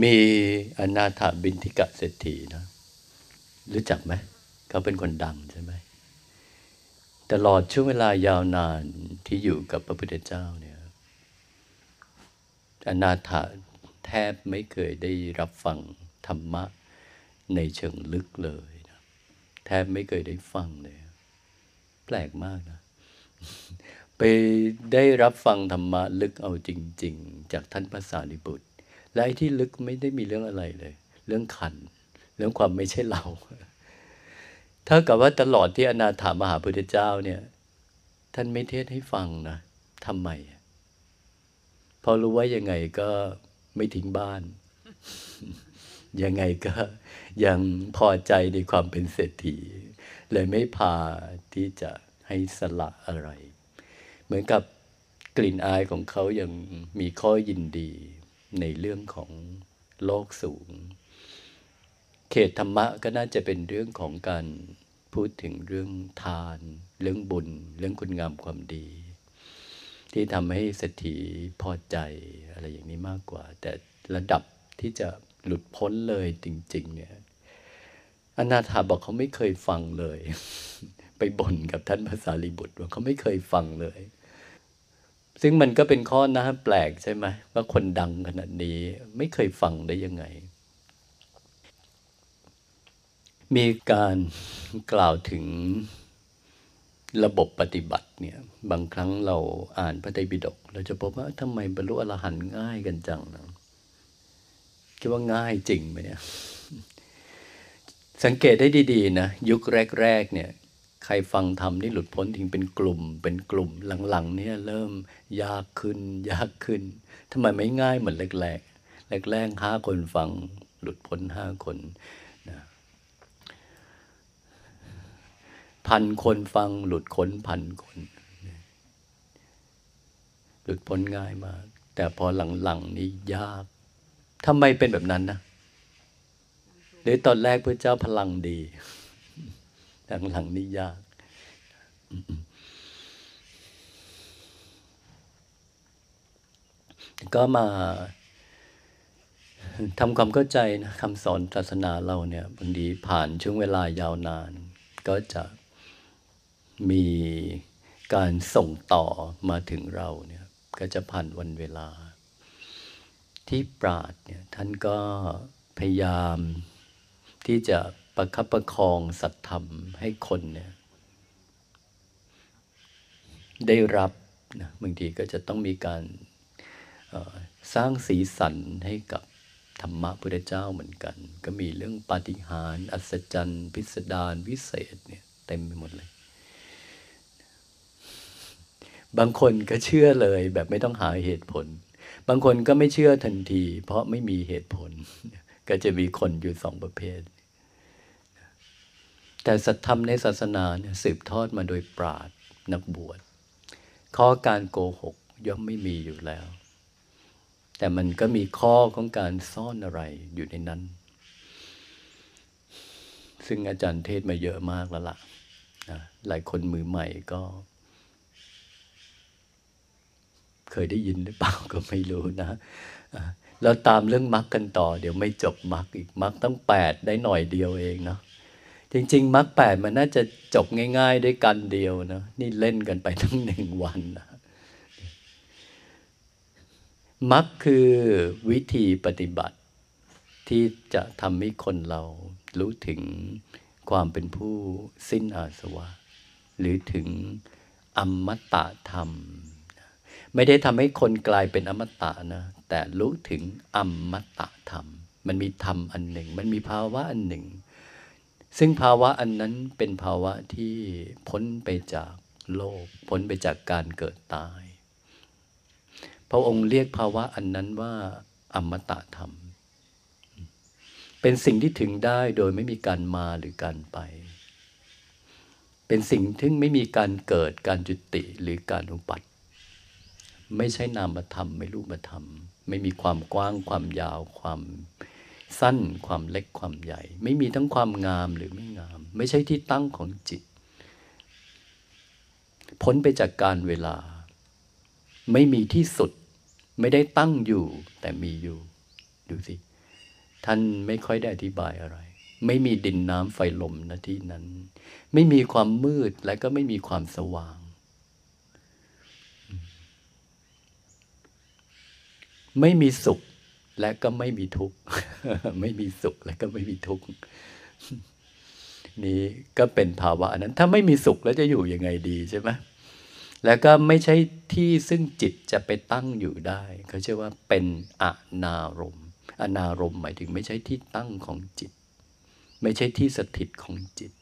มีอนาถาบินทิกะเศรษฐีนะ รู้จักไหม เขาเป็นคนดังใช่ไหม ตลอดช่วงเวลายาวนานที่อยู่กับพระพุทธเจ้าเนี่ย อนาถาแทบไม่เคยได้รับฟังธรรมะในเชิงลึกเลยนะ แทบไม่เคยได้ฟังเลย แปลกมากนะ ไปได้รับฟังธรรมะลึกเอาจริง ๆ จากท่านพระสารีบุตร และไอ้ที่ลึกไม่ได้มีเรื่องอะไรเลย เรื่องขัน เรื่องความไม่ใช่เราถ้ากับว่าตลอดที่อนาถามหาพุทธเจ้าเนี่ย ท่านไม่เทศให้ฟังนะทำไมพอรู้ว่ายังไงก็ไม่ทิ้งบ้าน ยังไงก็ยังพอใจในความเป็นเศรษฐี เลยไม่พาที่จะให้สละอะไร เหมือนกับกลิ่นอายของเขายังมีข้อยินดี ในเรื่องของโลกสูง เขตธรรมะก็น่าจะเป็นเรื่องของการพูดถึงเรื่องทาน เรื่องบุญ เรื่องคุณงามความดี ที่ทำให้เศรษฐีพอใจอะไรอย่างนี้มากกว่า แต่ระดับที่จะหลุดพ้นเลยจริง ๆ เนี่ยอนาถาบอกเขาไม่เคยฟังเลย ไปบ่นกับท่านภาษาลีบุตรว่าเขาไม่เคยฟังเลย ซึ่งมันก็เป็นข้อน่าแปลกใช่ไหมว่าคนดังขนาดนี้ไม่เคยฟังได้ยังไง มีการกล่าวถึงระบบปฏิบัติเนี่ย บางครั้งเราอ่านพระไตรปิฎกเราจะพบว่าทำไมบรรลุอรหันต์ง่ายกันจังนะคิดว่าง่ายจริงไหมเนี่ย สังเกตได้ดี ๆ นะ ยุคแรก ๆ เนี่ย ใครฟังธรรมนี่หลุดพ้นถึงเป็นกลุ่ม เป็นกลุ่มหลังๆเนี่ยเริ่มยากขึ้น ยากขึ้นทำไมไม่ง่ายเหมือนแรกๆแรกๆห้าคนฟังหลุดพ้นห้าคนนะพันคนฟังหลุดค้นพันคน หลุดพ้นง่ายมาก แต่พอหลังๆนี่ยากทำไมเป็นแบบนั้นนะหรือตอนแรกพระเจ้าพลังดี หลังๆนี่ยากก็มาทำความเข้าใจนะคำสอนศาสนาเราเนี่ยบางทีผ่านช่วงเวลายาวนาน ก็จะมีการส่งต่อมาถึงเราเนี่ยก็จะผ่านวันเวลา ที่ปราดเนี่ยท่านก็พยายามที่จะ ประคับประคองสัตธรรมให้คนเนี่ยได้รับนะบางทีก็จะต้องมีการสร้างสีสันให้กับธรรมะพุทธเจ้าเหมือนกัน ก็มีเรื่องปาฏิหาริย์อัศจรรย์ พิสดารวิเศษเนี่ยเต็มไปหมดเลย บางคนก็เชื่อเลยแบบไม่ต้องหาเหตุผล บางคนก็ไม่เชื่อทันที เพราะไม่มีเหตุผล ก็จะมีคนอยู่สองประเภท แต่สัตธรรมในศาสนาเนี่ยสืบทอดมาโดยปราดนักบวชข้อการโกหกย่อมไม่มีอยู่แล้ว แต่มันก็มีข้อของการซ่อนอะไรอยู่ในนั้น ซึ่งอาจารย์เทศมาเยอะมากแล้วล่ะหลายคนมือใหม่ก็ เคยได้ยินหรือเปล่าก็ไม่รู้นะเราตามเรื่องมรรคกันต่อ เดี๋ยวไม่จบมรรคอีกมรรคตั้งแปดได้หน่อยเดียวเองเนาะ จริง ๆมรรคแปดมันน่าจะจบง่าย ๆ ด้วยกันเดียวนะนี่เล่นกันไปทั้งหนึ่งวันนะมรรคคือวิธีปฏิบัติ ที่จะทำให้คนเรารู้ถึงความเป็นผู้สิ้นอาสวะ หรือถึงอมตะธรรม ไม่ได้ทำให้คนกลายเป็นอมตะนะแต่รู้ถึงอมตะธรรม มันมีธรรมอันหนึ่ง มันมีภาวะอันหนึ่ง ซึ่งภาวะอันนั้นเป็นภาวะที่พ้นไปจากโลก พ้นไปจากการเกิดตาย พระองค์เรียกภาวะอันนั้นว่า อมตะธรรม เป็นสิ่งที่ถึงได้โดยไม่มีการมาหรือการไป เป็นสิ่งที่ไม่มีการเกิดการจุติหรือการอุปัติ ไม่ใช่นามธรรมไม่รูปธรรม ไม่มีความกว้างความยาวความ สั้นความเล็กความใหญ่ ไม่มีทั้งความงามหรือไม่งาม ไม่ใช่ที่ตั้งของจิต พ้นไปจากการเวลา ไม่มีที่สุด ไม่ได้ตั้งอยู่ แต่มีอยู่ ดูสิ ท่านไม่ค่อยได้อธิบายอะไร ไม่มีดินน้ำไฟลมนะที่นั้น ไม่มีความมืดและก็ไม่มีความสว่างไม่มีสุข และก็ไม่มีทุกข์ ไม่มีสุขและก็ไม่มีทุกข์นี่ก็เป็นภาวะนั้น ถ้าไม่มีสุขแล้วจะอยู่ยังไงดีใช่ไหมแล้วก็ไม่ใช่ที่ซึ่งจิตจะไปตั้งอยู่ได้เขาเชื่อว่าเป็นอนารมณ์อนารมณ์หมายถึงไม่ใช่ที่ตั้งของจิต ไม่ใช่ที่สถิตของจิต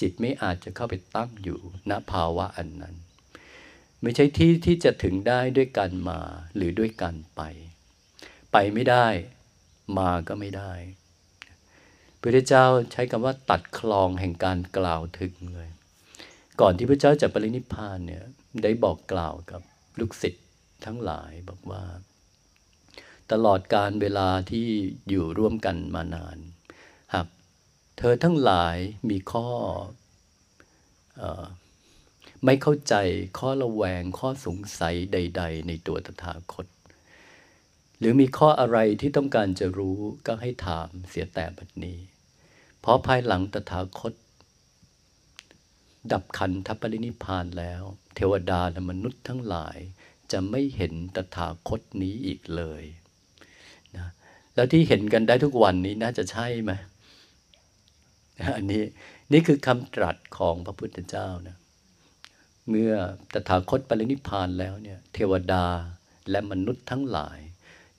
จิตไม่อาจจะเข้าไปตั้งอยู่ณภาวะอันนั้น ไม่ใช่ที่ที่จะถึงได้ด้วยการมาหรือด้วยการไป ไปไม่ได้ มาก็ไม่ได้พระเจ้าใช้คำว่าตัดคลองแห่งการกล่าวถึงเลย ก่อนที่พระเจ้าจะปรินิพพานเนี่ยได้บอกกล่าวกับลูกศิษย์ทั้งหลายบอกว่า ตลอดการเวลาที่อยู่ร่วมกันมานาน หากเธอทั้งหลายมีข้ออไม่เข้าใจข้อระแวงข้อสงสัยใด ๆ ในตัวตถาคต หรือมีข้ออะไรที่ต้องการจะรู้ก็ให้ถามเสียแต่บัดนี้ เพราะภายหลังตถาคต ดับขันธปรินิพานแล้ว เทวดาและมนุษย์ทั้งหลาย จะไม่เห็นตถาคตนี้อีกเลยนะแล้วที่เห็นกันได้ทุกวันนี้น่าจะใช่ไหมอันนี้นี่คือคำตรัสของพระพุทธเจ้านะเมื่อตถาคตปรินิพานแล้วเนี่ยเทวดาและมนุษย์ทั้งหลาย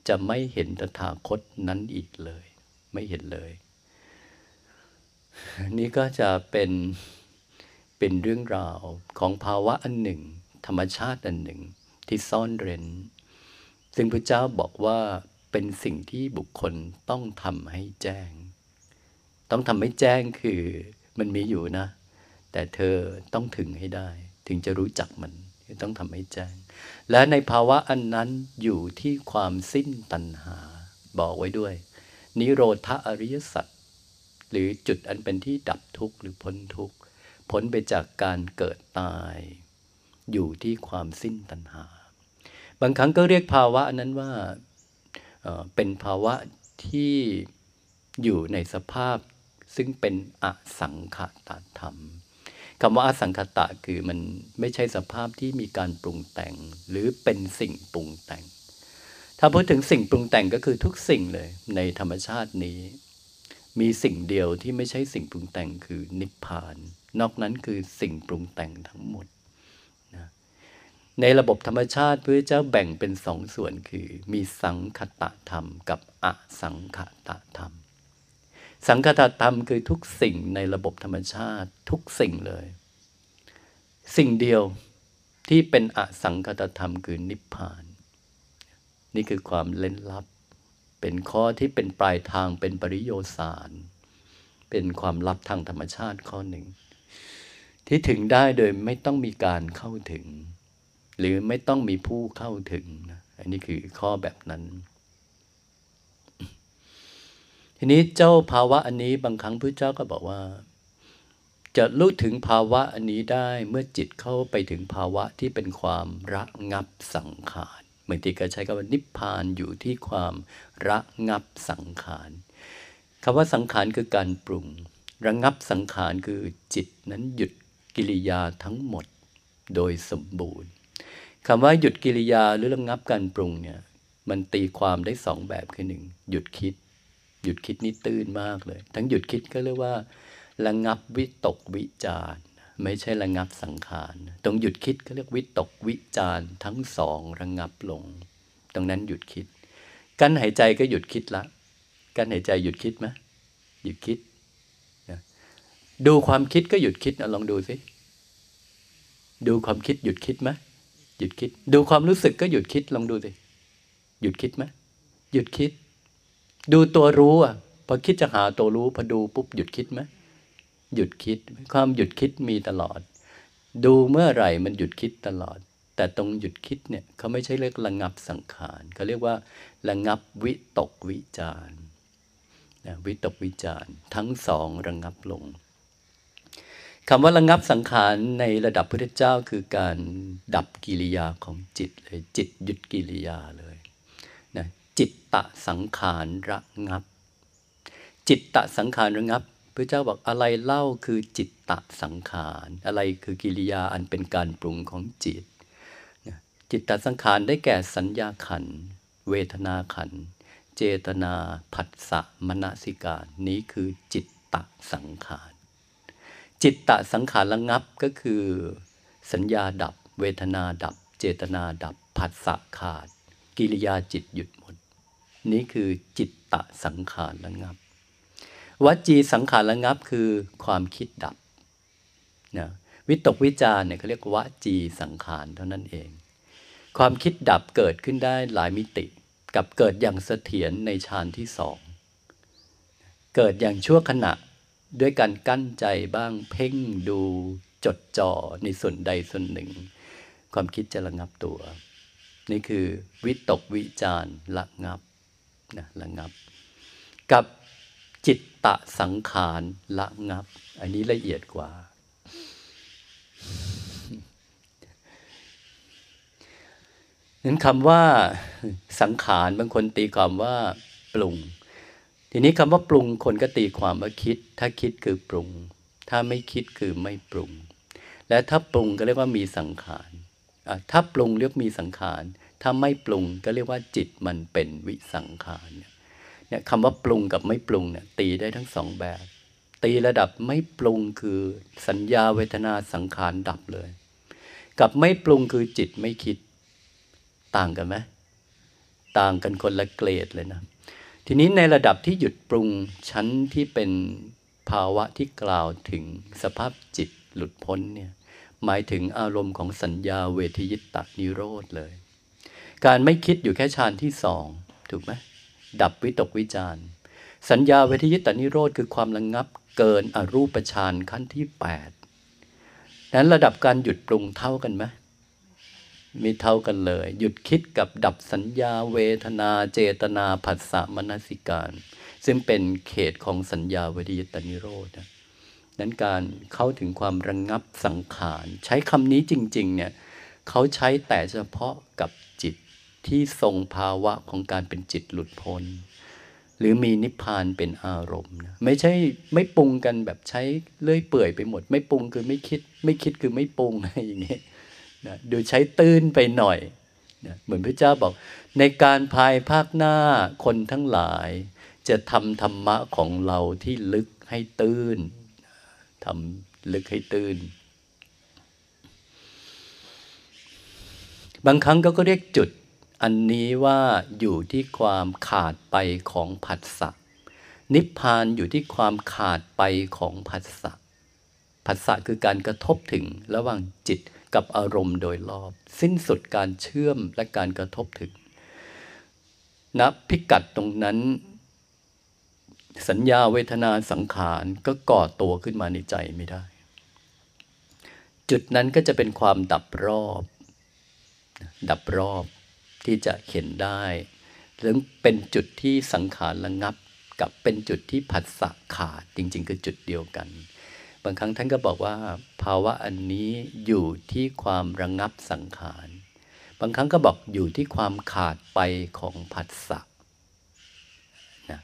จะไม่เห็นตถาคตนั้นอีกเลย ไม่เห็นเลย นี่ก็จะเป็นเป็นเรื่องราวของภาวะอันหนึ่ง ธรรมชาติอันหนึ่งที่ซ่อนเร้น ซึ่งพระเจ้าบอกว่าเป็นสิ่งที่บุคคลต้องทำให้แจ้ง ต้องทำให้แจ้งคือมันมีอยู่นะ แต่เธอต้องถึงให้ได้ ถึงจะรู้จักมันต้องทำให้แจ้ง และในภาวะอันนั้นอยู่ที่ความสิ้นตัณหา บอกไว้ด้วย นิโรธอริยสัจหรือจุดอันเป็นที่ดับทุกข์หรือพ้นทุกข์พ้นไปจากการเกิดตาย อยู่ที่ความสิ้นตัณหา บางครั้งก็เรียกภาวะนั้นว่าเป็นภาวะที่อยู่ในสภาพซึ่งเป็นอสังขตธรรม คำว่าอสังขตะคือมันไม่ใช่สภาพที่มีการปรุงแต่ง หรือเป็นสิ่งปรุงแต่ง ถ้าพูดถึงสิ่งปรุงแต่งก็คือทุกสิ่งเลย ในธรรมชาตินี้ มีสิ่งเดียวที่ไม่ใช่สิ่งปรุงแต่งคือนิพพาน นอกนั้นคือสิ่งปรุงแต่งทั้งหมดนะในระบบธรรมชาติพระเจ้าแบ่งเป็นสองส่วนคือ มีสังคตะธรรมกับอสังคตะธรรม สังคตธรรมคือทุกสิ่งในระบบธรรมชาติทุกสิ่งเลย สิ่งเดียวที่เป็นอสังคตธรรมคือนิพพาน นี่คือความเล่นลับ เป็นข้อที่เป็นปลายทางเป็นปริโยสารเป็นความลับทางธรรมชาติข้อหนึ่ง ที่ถึงได้โดยไม่ต้องมีการเข้าถึง หรือไม่ต้องมีผู้เข้าถึงนะอันนี้คือข้อแบบนั้น ทีนี้เจ้าภาวะอันนี้บางครั้งพระเจ้าก็บอกว่า จะรู้ถึงภาวะอันนี้ได้เมื่อจิตเข้าไปถึงภาวะที่เป็นความระงับสังขารเมื่อทีก็ใช้คำว่านิพพานอยู่ที่ความระงับสังขารคำว่าสังขารคือการปรุง ระงับสังขารคือจิตนั้นหยุดกิริยาทั้งหมดโดยสมบูรณ์คำว่าหยุดกิริยาหรือระงับการปรุงเนี่ยมันตีความได้สองแบบคือหนึ่งหยุดคิด หยุดคิดนี่ตื่นมากเลย ทั้งหยุดคิดก็เรียกว่า ระงับวิตกวิจารไม่ใช่ระงับสังขาร ตรงหยุดคิดก็เรียกวิตกวิจารทั้งสองระงับลง ตรงนั้นหยุดคิด กั้นหายใจก็หยุดคิดละ กั้นหายใจหยุดคิดไหมหยุดคิดดูความคิดก็หยุดคิดนะลองดูสิ ดูความคิดหยุดคิดไหมหยุดคิด ดูความรู้สึกก็หยุดคิดลองดูสิ หยุดคิดไหมหยุดคิด ดูตัวรู้อะพอคิดจะหาตัวรู้พอดูปุ๊บหยุดคิดไหมหยุดคิด ความหยุดคิดมีตลอด ดูเมื่อไหร่มันหยุดคิดตลอด แต่ตรงหยุดคิดเนี่ยเขาไม่ใช่เรียกระงับสังขารเขาเรียกว่าระงับวิตกวิจารนะวิตกวิจารทั้งสองระงับลงคำว่าระงับสังขารในระดับพระเจ้าคือการดับกิริยาของจิตเลยจิตหยุดกิริยาเลย จิตตะสังขารระงับ จิตตะสังขารระงับพระเจ้าบอกอะไรเล่าคือจิตตะสังขารอะไรคือกิริยาอันเป็นการปรุงของจิต จิตตะสังขารได้แก่สัญญาขัน เวทนาขัน เจตนาผัสสะมณสิการนี้คือจิตตะสังขาร จิตตะสังขารระงับก็คือ สัญญาดับ เวทนาดับ เจตนาดับผัสสะขาด กิริยาจิตหยุด นี่คือจิตตะสังขารระงับวจีสังขารระงับคือความคิดดับนะวิตกวิจารเนี่ยเขาเรียกวจีสังขารเท่านั้นเอง ความคิดดับเกิดขึ้นได้หลายมิติ กับเกิดอย่างเสถียรในฌานที่สองเกิดอย่างชั่วขณะด้วยการกั้นใจบ้างเพ่งดูจดจ่อในส่วนใดส่วนหนึ่ง ความคิดจะระงับตัว นี่คือวิตกวิจารระงับ นะระงับ กับจิตตะสังขารละงับ อันนี้ละเอียดกว่า นั้นคำว่าสังขารบางคนตีความว่าปรุง ทีนี้คำว่าปรุงคนก็ตีความว่าคิด ถ้าคิดคือปรุง ถ้าไม่คิดคือไม่ปรุง และถ้าปรุงก็เรียกว่ามีสังขาร ถ้าปรุงเรียกมีสังขาร ถ้าไม่ปรุงก็เรียกว่าจิตมันเป็นวิสังขารเนี่ยคำว่าปรุงกับไม่ปรุงเนี่ยตีได้ทั้งสองแบบ ตีระดับไม่ปรุงคือสัญญาเวทนาสังขารดับเลย กับไม่ปรุงคือจิตไม่คิดต่างกันไหมต่างกันคนละเกรดเลยนะ ทีนี้ในระดับที่หยุดปรุงชั้นที่เป็นภาวะที่กล่าวถึงสภาพจิตหลุดพ้นเนี่ยหมายถึงอารมณ์ของสัญญาเวทยิตตนิโรธเลย การไม่คิดอยู่แค่ฌานที่สองถูกไหมดับวิตกวิจารสัญญาเวทยิตตนิโรธคือความระงงับเกินอรูปฌานขั้นที่8นั้นระดับการหยุดปรุงเท่ากันไหมมีเท่ากันเลย หยุดคิดกับดับสัญญาเวทนาเจตนาผัสสะมนสิการ ซึ่งเป็นเขตของสัญญาเวทยิตนิโรธนั้นการเข้าถึงความระงงับสังขาร ใช้คำนี้จริง ๆ เนี่ยเขาใช้แต่เฉพาะกับ ที่ทรงภาวะของการเป็นจิตหลุดพ้น หรือมีนิพพานเป็นอารมณ์นะไม่ใช่ไม่ปรุงกันแบบใช้เลื่อยเปื่อยไปหมด ไม่ปรุงคือไม่คิด ไม่คิดคือไม่ปรุงอะไรอย่างนี้นะดูใช้ตื้นไปหน่อยนะเหมือนพระเจ้าบอก ในการภายภาคหน้าคนทั้งหลาย จะทำธรรมะของเราที่ลึกให้ตื้นทำลึกให้ตื้น บางครั้งก็เรียกจุด อันนี้ว่าอยู่ที่ความขาดไปของผัสสะนิพพานอยู่ที่ความขาดไปของผัสสะผัสสะคือการกระทบถึงระหว่างจิตกับอารมณ์โดยรอบ สิ้นสุดการเชื่อมและการกระทบถึงณนะพิกัดตรงนั้น สัญญาเวทนาสังขารก็ก่อตัวขึ้นมาในใจไม่ได้ จุดนั้นก็จะเป็นความดับรอบ ดับรอบ ที่จะเห็นได้หรือเป็นจุดที่สังขารระงับ กับเป็นจุดที่ผัสสะขาดจริง ๆ คือจุดเดียวกัน บางครั้งท่านก็บอกว่า ภาวะอันนี้อยู่ที่ความระงับสังขารบางครั้งก็บอกอยู่ที่ความขาดไปของผัสสะนะ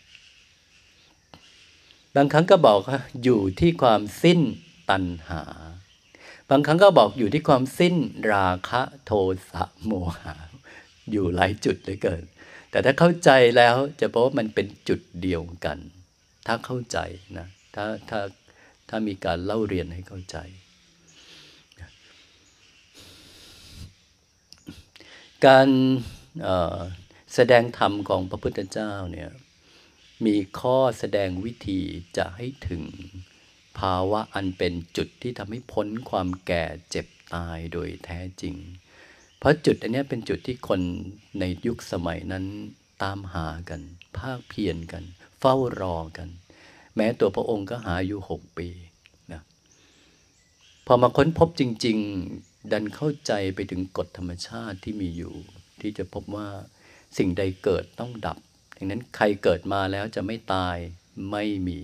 บางครั้งก็บอกว่าอยู่ที่ความสิ้นตัณหา บางครั้งก็บอกอยู่ที่ความสิ้นราคะโทสะโมหะ อยู่หลายจุดเลยเกิน แต่ถ้าเข้าใจแล้วจะพบว่ามันเป็นจุดเดียวกัน ถ้าเข้าใจนะถ้าถ้าถ้ามีการเล่าเรียนให้เข้าใจ การแสดงธรรมของพระพุทธเจ้าเนี่ยมีข้อแสดงวิธีจะให้ถึงภาวะอันเป็นจุดที่ทำให้พ้นความแก่เจ็บตายโดยแท้จริง เพราะจุดอันนี้เป็นจุดที่คนในยุคสมัยนั้นตามหากัน ภาคเพียรกัน เฝ้ารอกัน แม้ตัวพระองค์ก็หาอยู่หกปีนะพอมาค้นพบจริง ๆ ดันเข้าใจไปถึงกฎธรรมชาติที่มีอยู่ ที่จะพบว่าสิ่งใดเกิดต้องดับ ดังนั้นใครเกิดมาแล้วจะไม่ตายไม่มี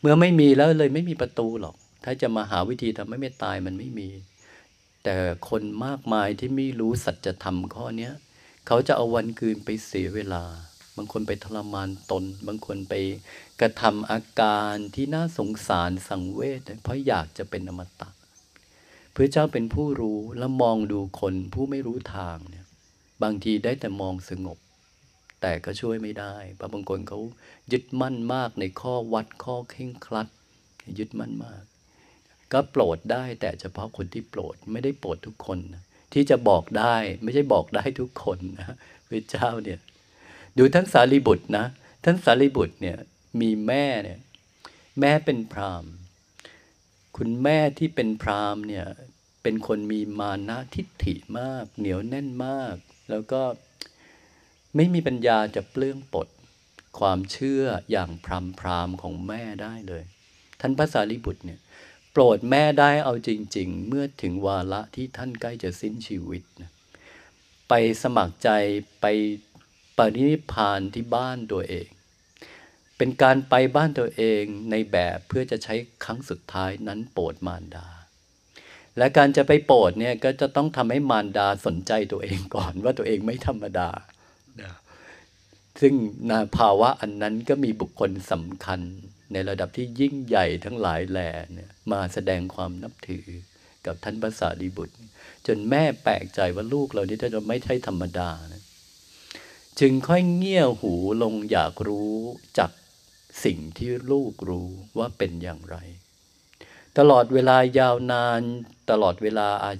เมื่อไม่มีแล้วเลยไม่มีประตูหรอก ถ้าจะมาหาวิธีทำให้ไม่ตายมันไม่มี แต่คนมากมายที่ไม่รู้สัจธรรมข้อนี้เขาจะเอาวันคืนไปเสียเวลา บางคนไปทรมานตน บางคนไปกระทำอาการที่น่าสงสารสังเวชเพราะอยากจะเป็นอมตะพระเจ้าเป็นผู้รู้และมองดูคนผู้ไม่รู้ทางเนี่ยบางทีได้แต่มองสงบ แต่ก็ช่วยไม่ได้พระบางคนเขายึดมั่นมากในข้อวัดข้อเข่งคลัด ยึดมั่นมาก ก็โปรดได้แต่เฉพาะคนที่โปรดไม่ได้โปรดทุกคนนะที่จะบอกได้ไม่ใช่บอกได้ทุกคนนะพระเจ้าเนี่ยดูท่านสารีบุตรนะ ท่านสารีบุตรเนี่ยมีแม่เนี่ยแม่เป็นพราหมณ์ คุณแม่ที่เป็นพราหมณ์เนี่ยเป็นคนมีมานะทิฏฐิมาก เหนียวแน่นมาก แล้วก็ไม่มีปัญญาจะเปลื้องปลดความเชื่ออย่างพรำพรามของแม่ได้เลย ท่านพระสารีบุตรเนี่ย โปรดแม่ได้เอาจริง ๆ เมื่อถึงวาระที่ท่านใกล้จะสิ้นชีวิตนะไปสมัครใจไปปรินิพานที่บ้านตัวเอง เป็นการไปบ้านตัวเองในแบบเพื่อจะใช้ครั้งสุดท้ายนั้นโปรดมารดา และการจะไปโปรดเนี่ยก็จะต้องทำให้มารดาสนใจตัวเองก่อนว่าตัวเองไม่ธรรมดา ซึ่งนาภาวะอันนั้นก็มีบุคคลสำคัญ ในระดับที่ยิ่งใหญ่ทั้งหลายแหล่เนี่ยมาแสดงความนับถือกับท่านพระสารีบุตร จนแม่แปลกใจว่าลูกเรานี่ถ้าจะไม่ใช่ธรรมดานะจึงค่อยเงี่ยหูลงอยากรู้จากสิ่งที่ลูกรู้ว่าเป็นอย่างไร ตลอดเวลายาวนาน ตลอดเวลาอา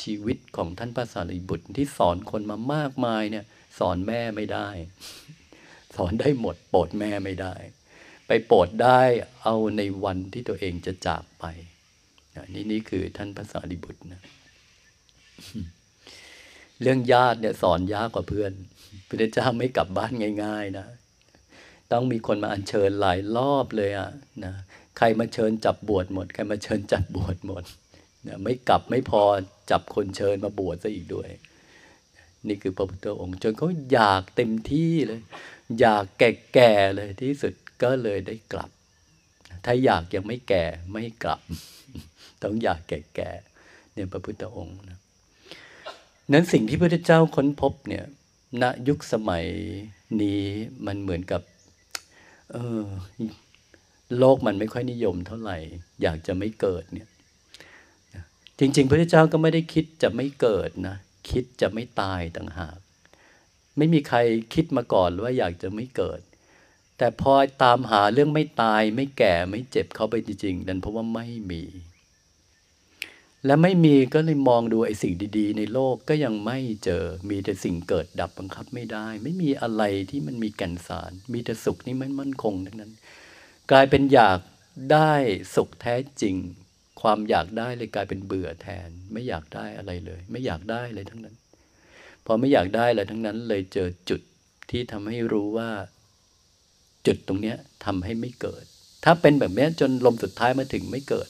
ชีวิตของท่านพระสารีบุตรที่สอนคนมามากมายเนี่ย สอนแม่ไม่ได้ สอนได้หมดโปรดแม่ไม่ได้ ไปโปรดได้เอาในวันที่ตัวเองจะจากไปนี่นี่คือท่านพระสารีบุตรนะ เรื่องญาติเนี่ยสอนยากกว่าเพื่อนพระเจ้าไม่กลับบ้านง่าย ๆ นะ ต้องมีคนมาอัญเชิญหลายรอบเลยอะนะใครมาเชิญจับบวชหมด ใครมาเชิญจับบวชหมดนะไม่กลับไม่พอจับคนเชิญมาบวชซะอีกด้วย นี่คือพระพุทธองค์จนเขาอยากเต็มที่เลย อยากแก่ๆเลยที่สุด ก็เลยได้กลับ ถ้าอยากยังไม่แก่ไม่กลับ ต้องอยากแก่ๆเนี่ยพระพุทธองค์นะนั้นสิ่งที่พระเจ้าค้นพบเนี่ยณยุคสมัยนี้มันเหมือนกับเออโลกมันไม่ค่อยนิยมเท่าไหร่ อยากจะไม่เกิดเนี่ยจริง ๆ พระเจ้าก็ไม่ได้คิดจะไม่เกิดนะคิดจะไม่ตายต่างหาก ไม่มีใครคิดมาก่อนว่าอยากจะไม่เกิด แต่พอตามหาเรื่องไม่ตายไม่แก่ไม่เจ็บเขาไปจริงๆนั่นเพราะว่าไม่มี และไม่มีก็เลยมองดูไอ้สิ่งดี ๆ ในโลกก็ยังไม่เจอ มีแต่สิ่งเกิดดับบังคับไม่ได้ ไม่มีอะไรที่มันมีแก่นสาร มีแต่สุขนี่มันมั่นคงทั้งนั้น กลายเป็นอยากได้สุขแท้จริง ความอยากได้เลยกลายเป็นเบื่อแทน ไม่อยากได้อะไรเลย ไม่อยากได้เลยทั้งนั้น พอไม่อยากได้อะไรทั้งนั้นเลยเจอจุดที่ทำให้รู้ว่า จุดตรงเนี้ยทำให้ไม่เกิด ถ้าเป็นแบบนี้จนลมสุดท้ายมาถึงไม่เกิด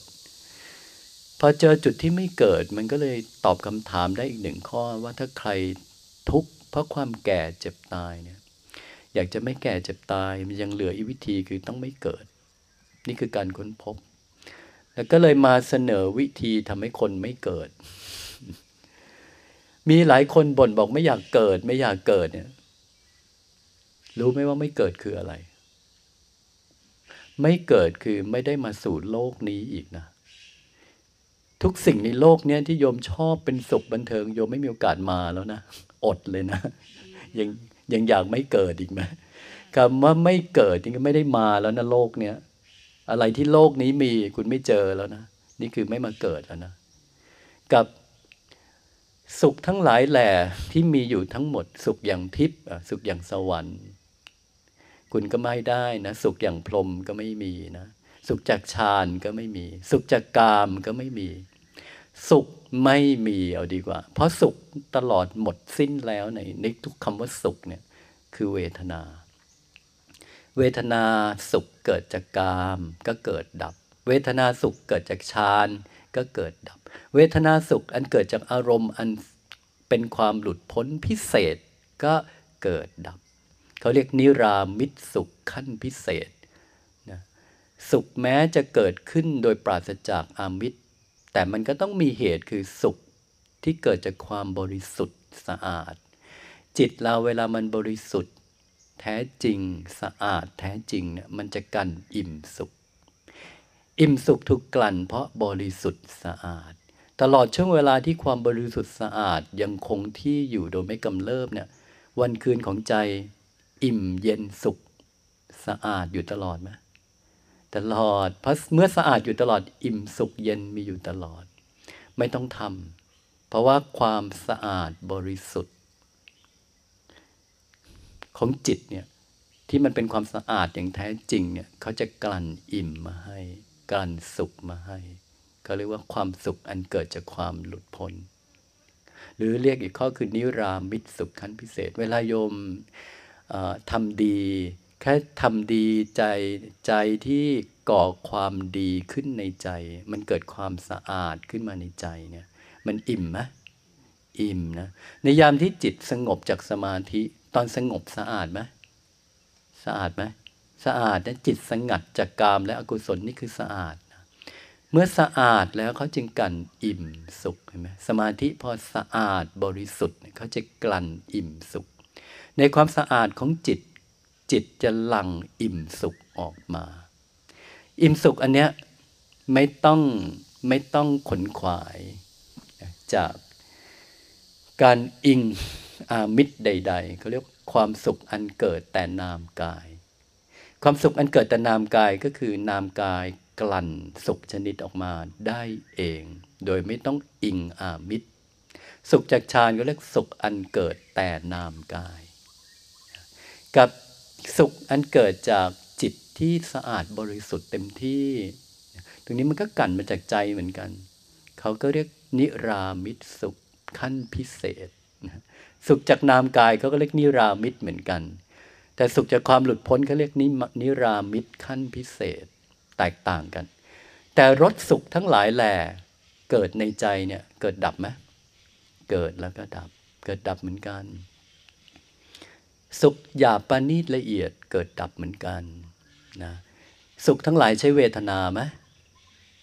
พอเจอจุดที่ไม่เกิด มันก็เลยตอบคำถามได้อีกหนึ่งข้อว่าถ้าใครทุกข์เพราะความแก่เจ็บตายเนี่ย อยากจะไม่แก่เจ็บตายมันยังเหลืออีกวิธีคือต้องไม่เกิด นี่คือการค้นพบ แล้วก็เลยมาเสนอวิธีทำให้คนไม่เกิด มีหลายคนบ่นบอกไม่อยากเกิด ไม่อยากเกิดเนี่ย รู้ไหมว่าไม่เกิดคืออะไร ไม่เกิดคือไม่ได้มาสู่โลกนี้อีกนะ ทุกสิ่งในโลกเนี้ยที่โยมชอบเป็นสุขบันเทิงโยมไม่มีโอกาสมาแล้วนะ อดเลยนะ ยังยังอยากไม่เกิดอีกไหมคำว่าไม่เกิดนี่ก็ไม่ได้มาแล้วนะโลกเนี้ยอะไรที่โลกนี้มีคุณไม่เจอแล้วนะ นี่คือไม่มาเกิดแล้วนะ กับสุขทั้งหลายแหล่ที่มีอยู่ทั้งหมด สุขอย่างทิพย์สุขอย่างสวรรค์ คุณก็ไม่ได้นะสุขอย่างพรมก็ไม่มีนะสุขจากฌานก็ไม่มี สุขจากกามก็ไม่มี สุขไม่มีเอาดีกว่า เพราะสุขตลอดหมดสิ้นแล้วในในทุกคำว่าสุขเนี่ยคือเวทนา เวทนาสุขเกิดจากกามก็เกิดดับ เวทนาสุขเกิดจากฌานก็เกิดดับ เวทนาสุขอันเกิดจากอารมณ์อันเป็นความหลุดพ้นพิเศษก็เกิดดับ เขาเรียกนิรามิตสุขขั้นพิเศษนะสุขแม้จะเกิดขึ้นโดยปราศจากอามิตร แต่มันก็ต้องมีเหตุคือสุขที่เกิดจากความบริสุทธิ์สะอาด จิตเราเวลามันบริสุทธิ์ แท้จริงสะอาดแท้จริงเนี่ยมันจะกันอิ่มสุข อิ่มสุขถูกกลั่นเพราะบริสุทธิ์สะอาด ตลอดช่วงเวลาที่ความบริสุทธิ์สะอาดยังคงที่อยู่โดยไม่กำเริบเนี่ยวันคืนของใจ อิ่มเย็นสุข สะอาดอยู่ตลอดไหมตลอดเพราะเมื่อสะอาดอยู่ตลอด อิ่มสุขเย็นมีอยู่ตลอด ไม่ต้องทำเพราะว่าความสะอาดบริสุทธิ์ ของจิตเนี่ยที่มันเป็นความสะอาดอย่างแท้จริงเนี่ยเขาจะกลั่นอิ่มมาให้ กลั่นสุขมาให้เขาเรียกว่าความสุขอันเกิดจากความหลุดพ้นหรือเรียกอีกข้อคือนิรามิตสุขขั้นพิเศษ เวลาโยม ทำดี แค่ทำดีใจใจที่ก่อความดีขึ้นในใจ มันเกิดความสะอาดขึ้นมาในใจเนี่ย มันอิ่มไหมอิ่มนะ ในยามที่จิตสงบจากสมาธิ ตอนสงบสะอาดไหมสะอาดไหมสะอาดนะจิตสงัดจากกามและอกุศลนี่คือสะอาดนะเมื่อสะอาดแล้วเขาจึงกลั่นอิ่มสุขเห็นไหมสมาธิพอสะอาดบริสุทธิ์เขาจะกลั่นอิ่มสุข ในความสะอาดของจิต จิตจะหลั่งอิ่มสุขออกมา อิ่มสุขอันเนี้ยไม่ต้องไม่ต้องขนขวาย จากการอิงอามิตรใดๆเขาเรียกความสุขอันเกิดแต่นามกาย ความสุขอันเกิดแต่นามกายก็คือนามกายกลั่นสุขชนิดออกมาได้เอง โดยไม่ต้องอิงอามิตร สุขจากฌานก็เรียกสุขอันเกิดแต่นามกาย กับสุขอันเกิดจากจิตที่สะอาดบริสุทธิ์เต็มที่ ตรงนี้มันก็กันมาจากใจเหมือนกัน เขาก็เรียกนิรามิตสุขขั้นพิเศษ สุขจากนามกายเขาก็เรียกนิรามิตเหมือนกัน แต่สุขจากความหลุดพ้นเขาเรียกนินิรามิตขั้นพิเศษแตกต่างกัน แต่รสสุขทั้งหลายแหล่เกิดในใจเนี่ยเกิดดับไหมเกิดแล้วก็ดับ เกิดดับเหมือนกัน สุขหยาบปานีตละเอียดเกิดดับเหมือนกันนะสุขทั้งหลายใช้เวทนาไหม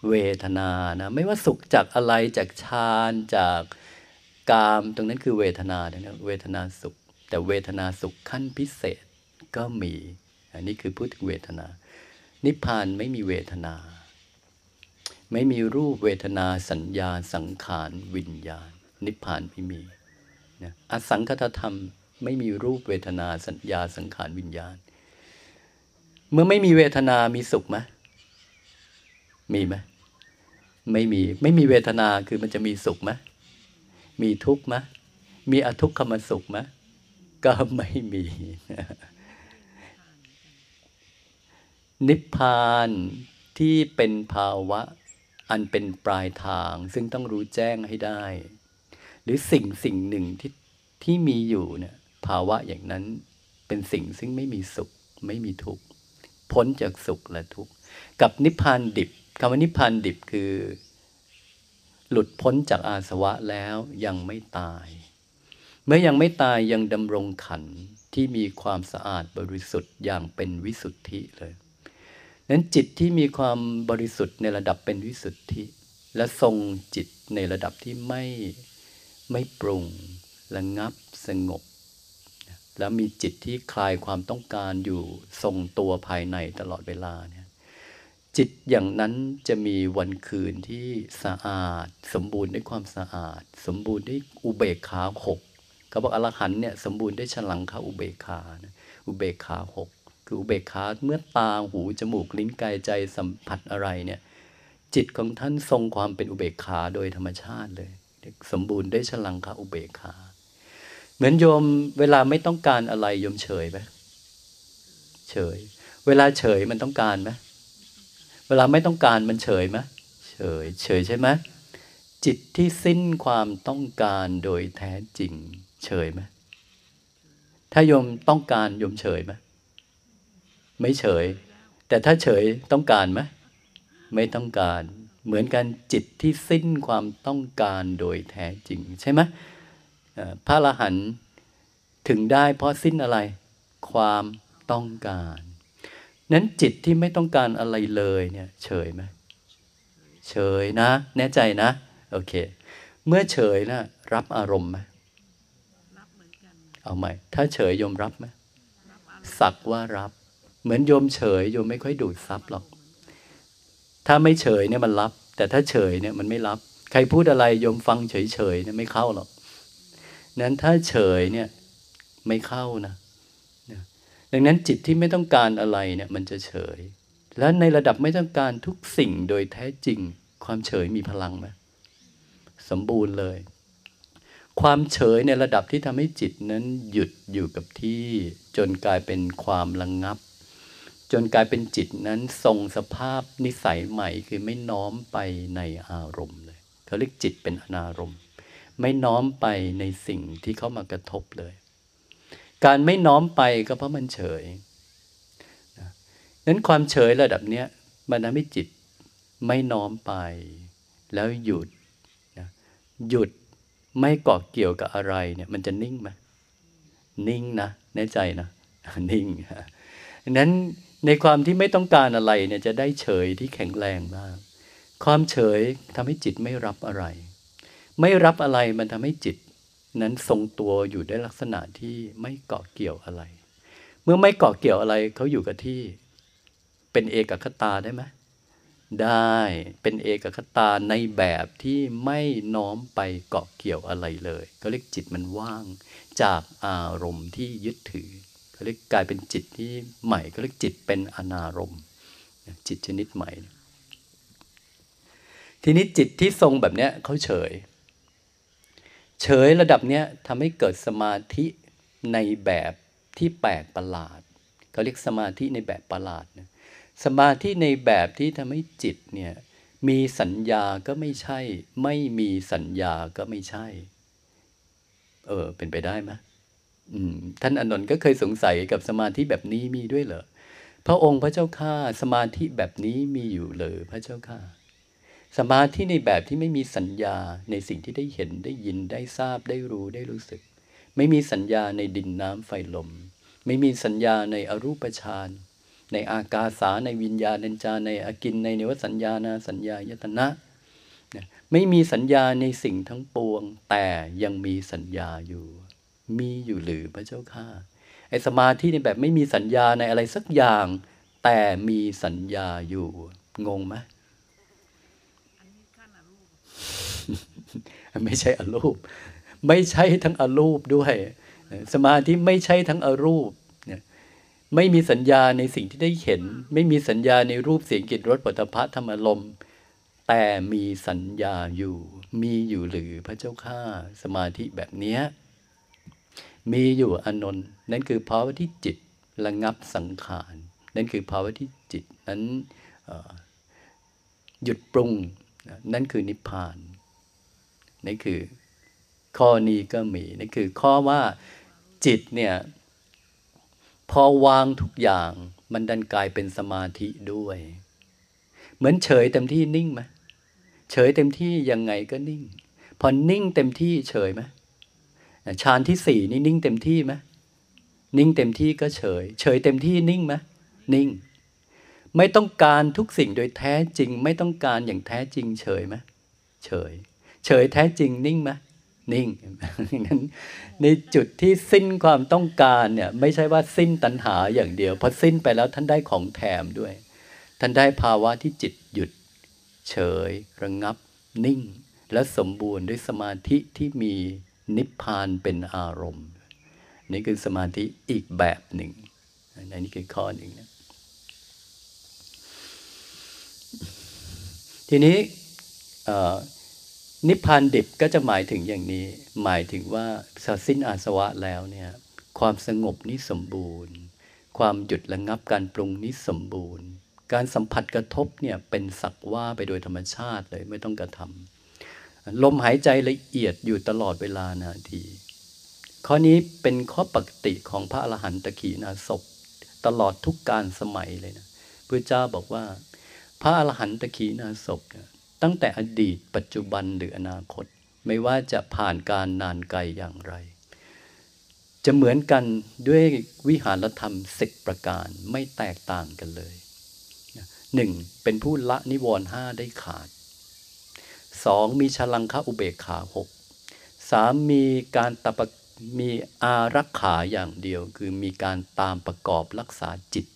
เวทนานะไม่ว่าสุขจากอะไรจากฌานจากกามตรงนั้นคือเวทนานะเวทนาสุข แต่เวทนาสุขขั้นพิเศษก็มี อันนี้คือพูดถึงเวทนา นิพพานไม่มีเวทนา ไม่มีรูปเวทนาสัญญาสังขารวิญญาณ นิพพานไม่มีนะอสังคตธรรม ไม่มีรูปเวทนาสัญญาสังขารวิญญาณ เมื่อไม่มีเวทนามีสุขไหมมีไหมไม่มีไม่มีเวทนาคือมันจะมีสุขไหมมีทุกข์ไหมมีอทุกขมสุขไหมก็ไม่มี นิพพานที่เป็นภาวะ อันเป็นปลายทาง ซึ่งต้องรู้แจ้งให้ได้ หรือสิ่งสิ่งหนึ่งที่ที่มีอยู่เนี่ย ภาวะอย่างนั้นเป็นสิ่งซึ่งไม่มีสุขไม่มีทุกข์พ้นจากสุขและทุกข์กับนิพพานดิบคำว่านิพพานดิบคือ หลุดพ้นจากอาสวะแล้วยังไม่ตาย เมื่อยังไม่ตายยังดำรงขันที่มีความสะอาดบริสุทธิ์อย่างเป็นวิสุทธิเลยนั้นจิตที่มีความบริสุทธิ์ในระดับเป็นวิสุทธิ และทรงจิตในระดับที่ไม่ไม่ปรุงระงับสงบ แล้วมีจิตที่คลายความต้องการอยู่ทรงตัวภายในตลอดเวลาเนี่ยจิตอย่างนั้นจะมีวันคืนที่สะอาด สมบูรณ์ด้วยความสะอาด สมบูรณ์ด้วยอุเบกขาหกเขาบอกอรหันเนี่ยสมบูรณ์ด้วยฉลังขาอุเบกขานะอุเบกขาหกคืออุเบกขาเมื่อตาหูจมูกลิ้นกายใจสัมผัสอะไรเนี่ยจิตของท่านทรงความเป็นอุเบกขาโดยธรรมชาติเลย สมบูรณ์ด้วยฉลังขาอุเบกขา เหมือนโยมเวลาไม่ต้องการอะไรโยมเฉยไหมเฉย เวลาเฉยมันต้องการไหมเวลาไม่ต้องการมันเฉยไหมเฉย เฉยใช่ไหมจิตที่สิ้นความต้องการโดยแท้จริง เฉยไหมถ้าโยมต้องการโยมเฉยไหมไม่เฉย แต่ถ้าเฉยต้องการไหมไม่ต้องการ เหมือนกันจิตที่สิ้นความต้องการโดยแท้จริง ใช่ไหม พระอรหันต์ถึงได้เพราะสิ้นอะไร ความต้องการ นั้นจิตที่ไม่ต้องการอะไรเลยเนี่ยเฉยไหมเฉยนะ แน่ใจนะโอเค เมื่อเฉยนะรับอารมณ์ไหมเอาใหม่ ถ้าเฉยโยมรับไหมสักว่ารับ เหมือนโยมเฉยโยมไม่ค่อยดูดซับหรอก ถ้าไม่เฉยเนี่ยมันรับ แต่ถ้าเฉยเนี่ยมันไม่รับ ใครพูดอะไรโยมฟังเฉยเฉยเนี่ยไม่เข้าหรอก นั้นถ้าเฉยเนี่ยไม่เข้านะดังนั้นจิตที่ไม่ต้องการอะไรเนี่ยมันจะเฉย และในระดับไม่ต้องการทุกสิ่งโดยแท้จริง ความเฉยมีพลังไหมสมบูรณ์เลย ความเฉยในระดับที่ทำให้จิตนั้นหยุดอยู่กับที่ จนกลายเป็นความระงงับ จนกลายเป็นจิตนั้นทรงสภาพนิสัยใหม่คือไม่น้อมไปในอารมณ์เลยเขาเรียกจิตเป็นอนารมณ์ ไม่น้อมไปในสิ่งที่เข้ามากระทบเลย การไม่น้อมไปก็เพราะมันเฉยนั้นความเฉยระดับเนี้ยมันทำให้จิตไม่น้อมไป แล้วหยุดนะหยุดไม่เกาะเกี่ยวกับอะไรเนี่ยมันจะนิ่งไหมนิ่งนะแน่ใจนะนิ่งนั้นในความที่ไม่ต้องการอะไรเนี่ยจะได้เฉยที่แข็งแรงมาก ความเฉยทำให้จิตไม่รับอะไร ไม่รับอะไรมันทำให้จิต นั้นทรงตัวอยู่ได้ลักษณะที่ไม่เกาะเกี่ยวอะไร เมื่อไม่เกาะเกี่ยวอะไรเขาอยู่กับที่ เป็นเอกคตาได้ไหมได้เป็นเอกคตาในแบบที่ไม่น้อมไปเกาะเกี่ยวอะไรเลยเขาเรียกจิตมันว่าง จากอารมณ์ที่ยึดถือเขาเรียกกลายเป็นจิตที่ใหม่เขาเรียกจิตเป็นอนารมณ์ จิตชนิดใหม่ ทีนี้จิตที่ทรงแบบเนี้ยเขาเฉย เฉยระดับเนี้ยทำให้เกิดสมาธิในแบบที่แปลกประหลาดเขาเรียกสมาธิในแบบประหลาดนะสมาธิในแบบที่ทำให้จิตเนี่ยมีสัญญาก็ไม่ใช่ ไม่มีสัญญาก็ไม่ใช่ เออ เป็นไปได้ไหมท่านอนนท์ก็เคยสงสัยกับสมาธิแบบนี้มีด้วยเหรอพระองค์พระเจ้าข้าสมาธิแบบนี้มีอยู่เลยพระเจ้าข้า สมาธิในแบบที่ไม่มีสัญญาในสิ่งที่ได้เห็นได้ยินได้ทราบได้รู้ได้รู้สึก ไม่มีสัญญาในดินน้ำไฟลม ไม่มีสัญญาในอรูปฌานในอากาสาในวิญญาณัญจาในอากินในเนวสัญญานาสัญญายตนะไม่มีสัญญาในสิ่งทั้งปวง แต่ยังมีสัญญาอยู่ มีอยู่หรือพระเจ้าข้าไอสมาธิในแบบไม่มีสัญญาในอะไรสักอย่าง แต่มีสัญญาอยู่งงไหม ไม่ใช่อรูป ไม่ใช่ทั้งอรูปด้วย สมาธิไม่ใช่ทั้งอรูปไม่มีสัญญาในสิ่งที่ได้เห็น ไม่มีสัญญาในรูปเสียงกลิ่นรสปัตภะธรรมลมแต่มีสัญญาอยู่ มีอยู่หรือพระเจ้าข้าสมาธิแบบนี้มีอยู่อนนท์นั่นคือภาวะที่จิตระงับสังขารนั่นคือภาวะที่จิตนั้นหยุดปรุงนั่นคือนิพพาน นี่คือ ข้อนี้ก็มีนี่คือข้อว่าจิตเนี่ย พอวางทุกอย่างมันดันกลายเป็นสมาธิด้วย เหมือนเฉยเต็มที่นิ่งไหมเฉยเต็มที่ยังไงก็นิ่ง พอนิ่งเต็มที่เฉยไหมฌานที่สี่นี่นิ่งเต็มที่ไหมนิ่งเต็มที่ก็เฉย เฉยเต็มที่นิ่งไหมนิ่ง ไม่ต้องการทุกสิ่งโดยแท้จริง ไม่ต้องการอย่างแท้จริง เฉยไหมเฉย เฉยแท้จริงนิ่งไหมนิ่งนั้นในจุดที่สิ้นความต้องการเนี่ยไม่ใช่ว่าสิ้นตัณหาอย่างเดียวพอสิ้นไปแล้วท่านได้ของแถมด้วย ท่านได้ภาวะที่จิตหยุด เฉย ระงงับ นิ่ง และสมบูรณ์ด้วยสมาธิที่มีนิพพานเป็นอารมณ์ นี่คือสมาธิอีกแบบหนึ่งนนี่คือข้อหนึ่งนะทีนี้ นิพพานดิบก็จะหมายถึงอย่างนี้ หมายถึงว่าสสิ้นอาสวะแล้วเนี่ยความสงบนี้สมบูรณ์ ความหยุดระงับการปรุงนี้สมบูรณ์ การสัมผัสกระทบเนี่ยเป็นสักว่าไปโดยธรรมชาติเลยไม่ต้องกระทำลมหายใจละเอียดอยู่ตลอดเวลานาที ข้อนี้เป็นข้อปกติของพระอรหันตขีนาศพตลอดทุกการสมัยเลยนะพระเจ้าบอกว่า พระอรหันตขีนาศพเนี่ย ตั้งแต่อดีตปัจจุบันหรืออนาคต ไม่ว่าจะผ่านการนานไกลอย่างไร จะเหมือนกันด้วยวิหารธรรมสิบประการไม่แตกต่างกันเลยหนึ่งเป็นผู้ละนิวรณ์ห้าได้ขาดสองมีฉลังคะอุเบกขาหกสามมีการตปมีอารักขาอย่างเดียว คือมีการตามประกอบรักษาจิต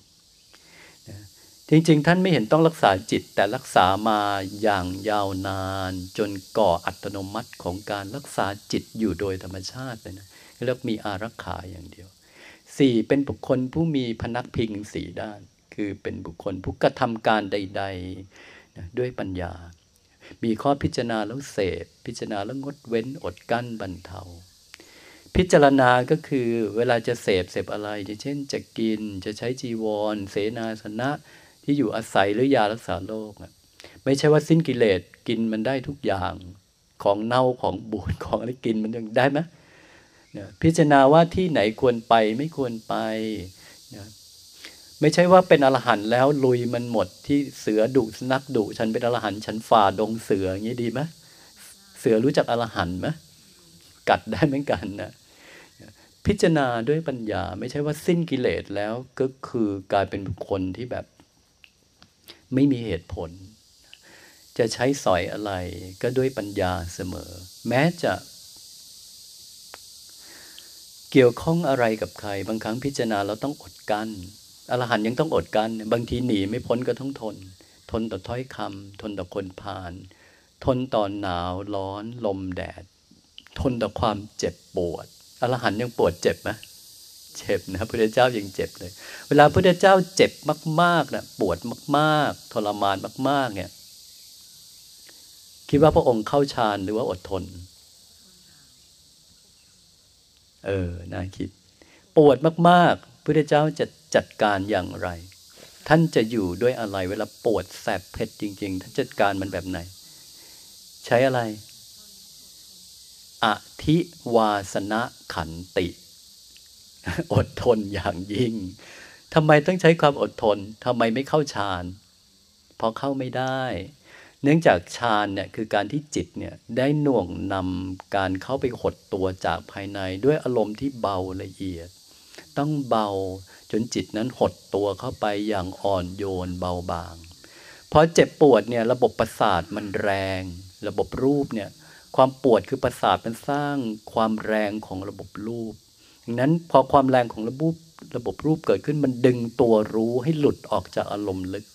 จริงๆ ท่านไม่เห็นต้องรักษาจิต แต่รักษามาอย่างยาวนาน จนก่ออัตโนมัติของการรักษาจิตอยู่โดยธรรมชาติเลยนะเรียกมีอารักขาอย่างเดียวสี่เป็นบุคคลผู้มีพนักพิงสีด้าน คือเป็นบุคคลผู้กระทำการใดๆนะด้วยปัญญา มีข้อพิจารณาแล้วเสพ พิจารณาแล้วงดเว้นอดกั้นบรรเทาพิจารณาก็คือเวลาจะเสพเสพอะไร เช่นจะกินจะใช้จีวร เสนาสนะ ที่อยู่อาศัยหรือยารักษาโรคไม่ใช่ว่าสิ้นกิเลสกินมันได้ทุกอย่างของเน่าของบูดของอะไรกินมันยังได้ไหมพิจารณาว่าที่ไหนควรไปไม่ควรไปนะไม่ใช่ว่าเป็นอรหันต์แล้วลุยมันหมดที่เสือดุสนักดุฉันเป็นอรหันต์ฉันฝ่าดงเสืออย่างนี้ดีไหมเสือรู้จักอรหันต์ไหมกัดได้เหมือนกันนะพิจารณาด้วยปัญญา ไม่ใช่ว่าสิ้นกิเลสแล้วก็คือกลายเป็นบุคคลที่แบบ ไม่มีเหตุผล จะใช้สอยอะไรก็ด้วยปัญญาเสมอ แม้จะ เกี่ยวข้องอะไรกับใคร บางครั้งพิจารณาเราต้องอดกัน้นอรหันยังต้องอดกัน้นบางทีหนีไม่พ้นก็ต้องทน ทนต่อถ้อยคำทนต่อคนผ่าน ทนต่อหนาวร้อน ลมแดด ทนต่อความเจ็บปวดอรหันยังปวดเจ็บไหม เจ็บนะพระเจ้ายังเจ็บเลย เวลาพระเจ้าเจ็บมากๆนะปวดมาก ๆ ทรมานมาก ๆ เนี่ย คิดว่าพระองค์เข้าฌานหรือว่าอดทน เออน่าคิด ปวดมากๆพระเจ้าจะจัดการอย่างไร ท่านจะอยู่ด้วยอะไร เวลาปวดแสบเผ็ดจริง ๆ ท่านจัดการมันแบบไหน ใช้อะไรอธิวาสนะขันติ อดทนอย่างยิ่งทำไมต้องใช้ความอดทนทำไมไม่เข้าฌานเพราะเข้าไม่ได้ เนื่องจากฌานเนี่ยคือการที่จิตเนี่ยได้หน่วงนำการเข้าไปหดตัวจากภายในด้วยอารมณ์ที่เบาละเอียด ต้องเบาจนจิตนั้นหดตัวเข้าไปอย่างอ่อนโยนเบาบางพอเจ็บปวดเนี่ยระบบประสาทมันแรง ระบบรูปเนี่ยความปวดคือประสาทมันสร้างความแรงของระบบรูป ดังนั้นพอความแรงของระบบระบบรูปเกิดขึ้นมันดึงตัวรู้ให้หลุดออกจากอารมณ์ลึก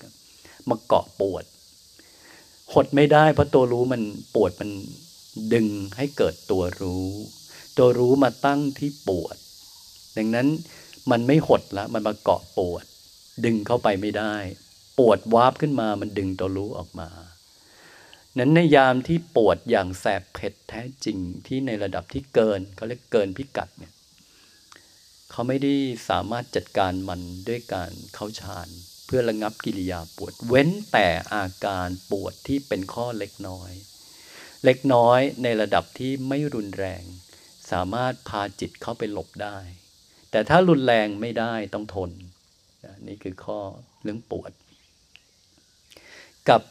มาเกาะปวด หดไม่ได้เพราะตัวรู้มันปวดมันดึงให้เกิดตัวรู้ ตัวรู้มาตั้งที่ปวด ดังนั้นมันไม่หดละมันมาเกาะปวด ดึงเข้าไปไม่ได้ ปวดวาบขึ้นมามันดึงตัวรู้ออกมานั้นในยามที่ปวดอย่างแสบเผ็ดแท้จริงที่ในระดับที่เกินเขาเรียกเกินพิกัดเนี่ย เขาไม่ได้สามารถจัดการมันด้วยการเข้าฌาน เพื่อระงับกิริยาปวด เว้นแต่อาการปวดที่เป็นข้อเล็กน้อย เล็กน้อยในระดับที่ไม่รุนแรง สามารถพาจิตเข้าไปหลบได้ แต่ถ้ารุนแรงไม่ได้ต้องทน นี่คือข้อเรื่องปวด กับ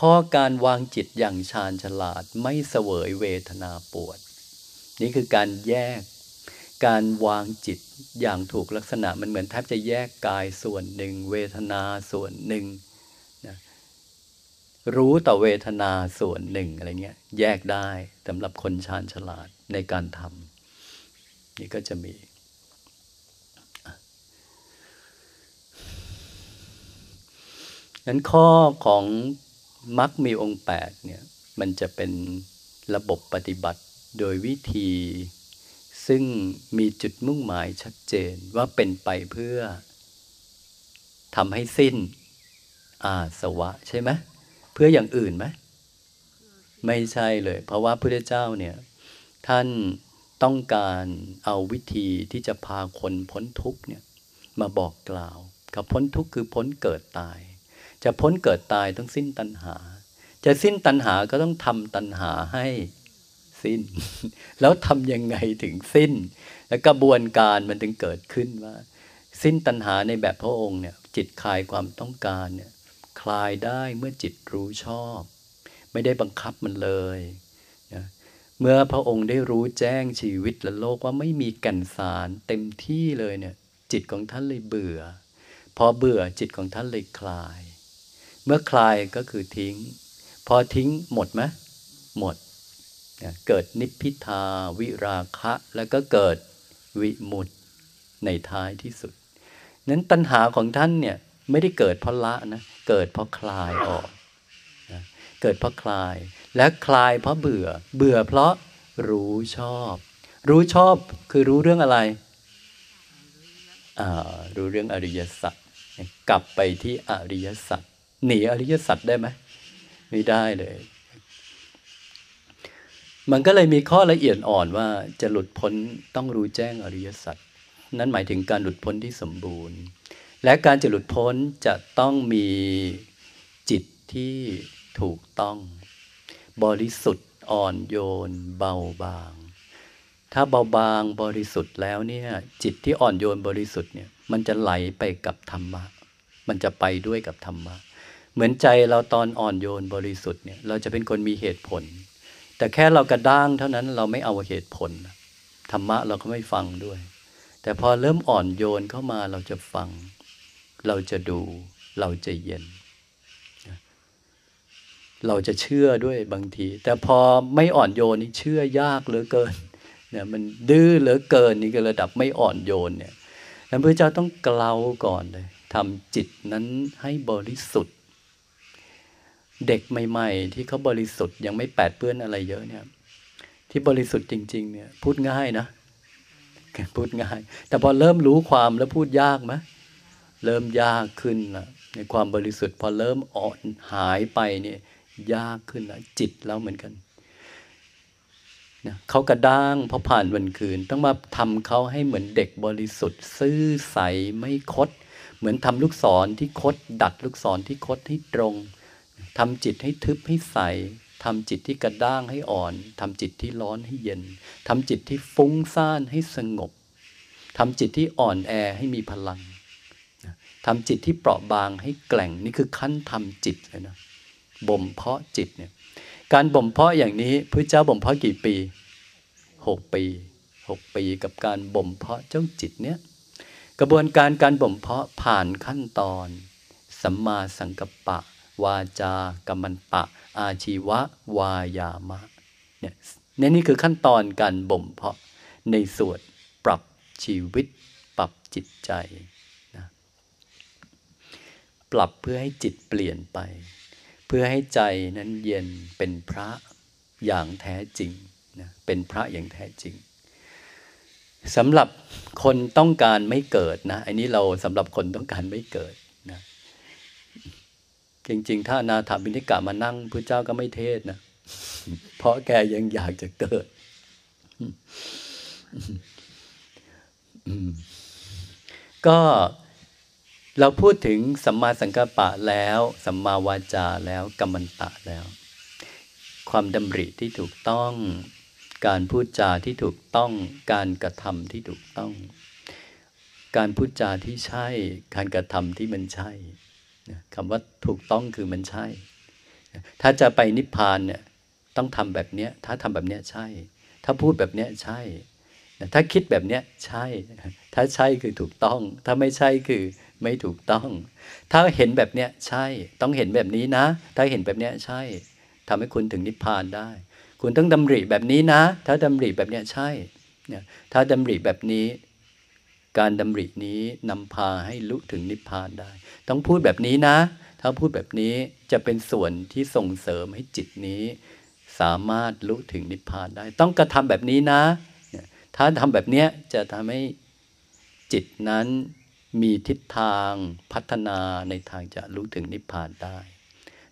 ข้อการวางจิตอย่างชาญฉลาดไม่เสวยเวทนาปวด นี่คือการแยก การวางจิตอย่างถูกลักษณะมันเหมือนแทบจะแยกกายส่วนหนึ่ง เวทนาส่วนหนึ่งนะรู้ต่อเวทนาส่วนหนึ่งอะไรเงี้ยแยกได้สำหรับคนชาญฉลาดในการทำนี่ก็จะมี นั้นข้อของมักมีองค์แปดเนี่ยมันจะเป็นระบบปฏิบัติโดยวิธี ซึ่งมีจุดมุ่งหมายชัดเจนว่าเป็นไปเพื่อทำให้สิ้นอาสวะใช่ไหมเพื่ออย่างอื่นไหมไม่ใช่เลย เพราะว่าพระเจ้าเนี่ยท่านต้องการเอาวิธีที่จะพาคนพ้นทุกเนี่ยมาบอกกล่าวกับพ้นทุกคือพ้นเกิดตาย จะพ้นเกิดตายต้องสิ้นตัณหา จะสิ้นตัณหาก็ต้องทำตัณหาให้ สิ้น แล้วทำยังไงถึงสิ้น แล้วกระบวนการมันถึงเกิดขึ้นว่า สิ้นตัณหาในแบบพระองค์เนี่ย จิตคลายความต้องการเนี่ย คลายได้เมื่อจิตรู้ชอบ ไม่ได้บังคับมันเลยนะเมื่อพระองค์ได้รู้แจ้งชีวิตและโลกว่าไม่มีแก่นสารเต็มที่เลยเนี่ย จิตของท่านเลยเบื่อ พอเบื่อจิตของท่านเลยคลาย เมื่อคลายก็คือทิ้ง พอทิ้งหมดไหมหมด เกิดนิพพิทาวิราคะ แล้วก็เกิดวิมุตในท้ายที่สุด นั้นตัณหาของท่านเนี่ยไม่ได้เกิดเพราะละนะ เกิดเพราะคลายออกนะเกิดเพราะคลาย และคลายเพราะเบื่อ เบื่อเพราะรู้ชอบ รู้ชอบคือรู้เรื่องอะไร รู้เรื่องอริยสัจ กลับไปที่อริยสัจ หนีอริยสัจได้ไหม ไม่ได้เลย มันก็เลยมีข้อละเอียดอ่อนว่าจะหลุดพ้นต้องรู้แจ้งอริยสัจนั้นหมายถึงการหลุดพ้นที่สมบูรณ์ และการจะหลุดพ้นจะต้องมีจิตที่ถูกต้อง บริสุทธิ์อ่อนโยน เบาบาง ถ้าเบาบางบริสุทธิ์แล้วเนี่ยจิตที่อ่อนโยนบริสุทธิ์เนี่ยมันจะไหลไปกับธรรมะ มันจะไปด้วยกับธรรมะ เหมือนใจเราตอนอ่อนโยนบริสุทธิ์เนี่ยเราจะเป็นคนมีเหตุผล แต่แค่เรากระด้างเท่านั้นเราไม่เอาเหตุผล ธรรมะเราก็ไม่ฟังด้วย แต่พอเริ่มอ่อนโยนเข้ามาเราจะฟัง เราจะดู เราจะเย็น เราจะเชื่อด้วยบางที แต่พอไม่อ่อนโยนนี่เชื่อยากเหลือเกินเนี่ยมันดื้อเหลือเกินนี่ก็ระดับไม่อ่อนโยนเนี่ยพระเจ้าต้องเกลาก่อนเลยทำจิตนั้นให้บริสุทธิ์ เด็กใหม่ ๆ ที่เขาบริสุทธิ์ยังไม่แปดเปื้อนอะไรเยอะเนี่ย ที่บริสุทธิ์จริง ๆ เนี่ย พูดง่ายนะพูดง่าย แต่พอเริ่มรู้ความแล้วพูดยากไหมเริ่มยากขึ้นละในความบริสุทธิ์พอเริ่มอ่อนหายไปเนี่ย ยากขึ้นละจิตแล้วเหมือนกันเขากระด้างพอผ่านวันคืน ต้องมาทำเขาให้เหมือนเด็กบริสุทธิ์ ซื่อใสไม่คด เหมือนทำลูกศรที่คด ดัดลูกศรที่คดให้ตรง ทำจิตให้ทึบให้ใสทำจิตที่กระด้างให้อ่อนทำจิตที่ร้อนให้เย็นทำจิตที่ฟุ้งซ่านให้สงบทำจิตที่อ่อนแอให้มีพลังทำจิตที่เปราะบางให้แกล่งนี่คือขั้นทำจิตเลยนะบ่มเพาะจิตเนี่ยการบ่มเพาะอย่างนี้พระเจ้าบ่มเพาะกี่ปีหกปีหกปีกับการบ่มเพาะเจ้าจิตเนี้ยกระบวนการการบ่มเพาะผ่านขั้นตอนสัมมาสังกัปปะ วาจากรรมันตะ อาชีวะ วายามะเนี่ยนี่คือขั้นตอนการบ่มเพาะในส่วนปรับชีวิต ปรับจิตใจนะปรับเพื่อให้จิตเปลี่ยนไป เพื่อให้ใจนั้นเย็นเป็นพระอย่างแท้จริงนะเป็นพระอย่างแท้จริงสำหรับคนต้องการไม่เกิดนะอันนี้เราสำหรับคนต้องการไม่เกิด จริง ๆ ถ้านาถาบินิกะมานั่งพระเจ้าก็ไม่เทศนะเพราะแกยังอยากจะเกิดก็เราพูดถึงสัมมาสังกัปปะแล้วสัมมาวาจาแล้วกัมมันตะแล้ว ความดำริที่ถูกต้อง การพูดจาที่ถูกต้อง การกระทำที่ถูกต้อง การพูดจาที่ใช่ การกระทำที่มันใช่ คำว่าถูกต้องคือมันใช่ ถ้าจะไปนิพพานเนี่ยต้องทำแบบเนี้ยถ้าทำแบบเนี้ยใช่ ถ้าพูดแบบเนี้ยใช่ถ้าคิดแบบเนี้ยใช่ ถ้าใช่คือถูกต้อง ถ้าไม่ใช่คือไม่ถูกต้อง ถ้าเห็นแบบเนี้ยใช่ ต้องเห็นแบบนี้นะ ถ้าเห็นแบบเนี้ยใช่ทำให้คุณถึงนิพพานได้ คุณต้องดำริแบบนี้นะ ถ้าดำริแบบเนี้ยใช่ถ้าดำริแบบนี้ การดำรินี้นำพาให้ลุถึงนิพพานได้ ต้องพูดแบบนี้นะ ถ้าพูดแบบนี้จะเป็นส่วนที่ส่งเสริมให้จิตนี้ สามารถลุถึงนิพพานได้ ต้องกระทำแบบนี้นะ ถ้าทำแบบนี้จะทำให้จิตนั้นมีทิศทางพัฒนาในทางจะรู้ถึงนิพพานได้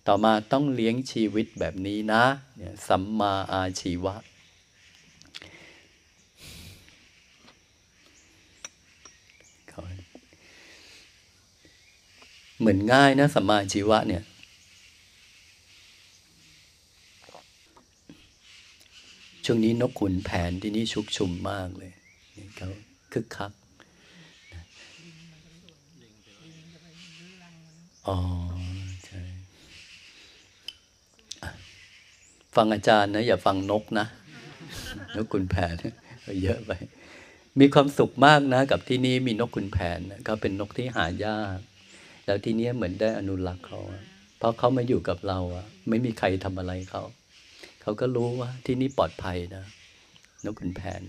ต่อมาต้องเลี้ยงชีวิตแบบนี้นะ สัมมาอาชีวะ เหมือนง่ายนะสัมมาชีวะเนี่ย ช่วงนี้นกขุนแผนที่นี่ชุกชุมมากเลยเขาคึกคักอ๋อใช่ฟังอาจารย์นะ อย่าฟังนกนะนกขุนแผนเยอะไปมีความสุขมากนะ กับที่นี่มีนกขุนแผนเขาเป็นนกที่หายาก แล้วทีนี้เหมือนได้อนุรักษ์เขาเพราะเขามาอยู่กับเราอะไม่มีใครทำอะไรเขาเขาก็รู้ว่า ที่นี่ปลอดภัยนะนกขุนแผน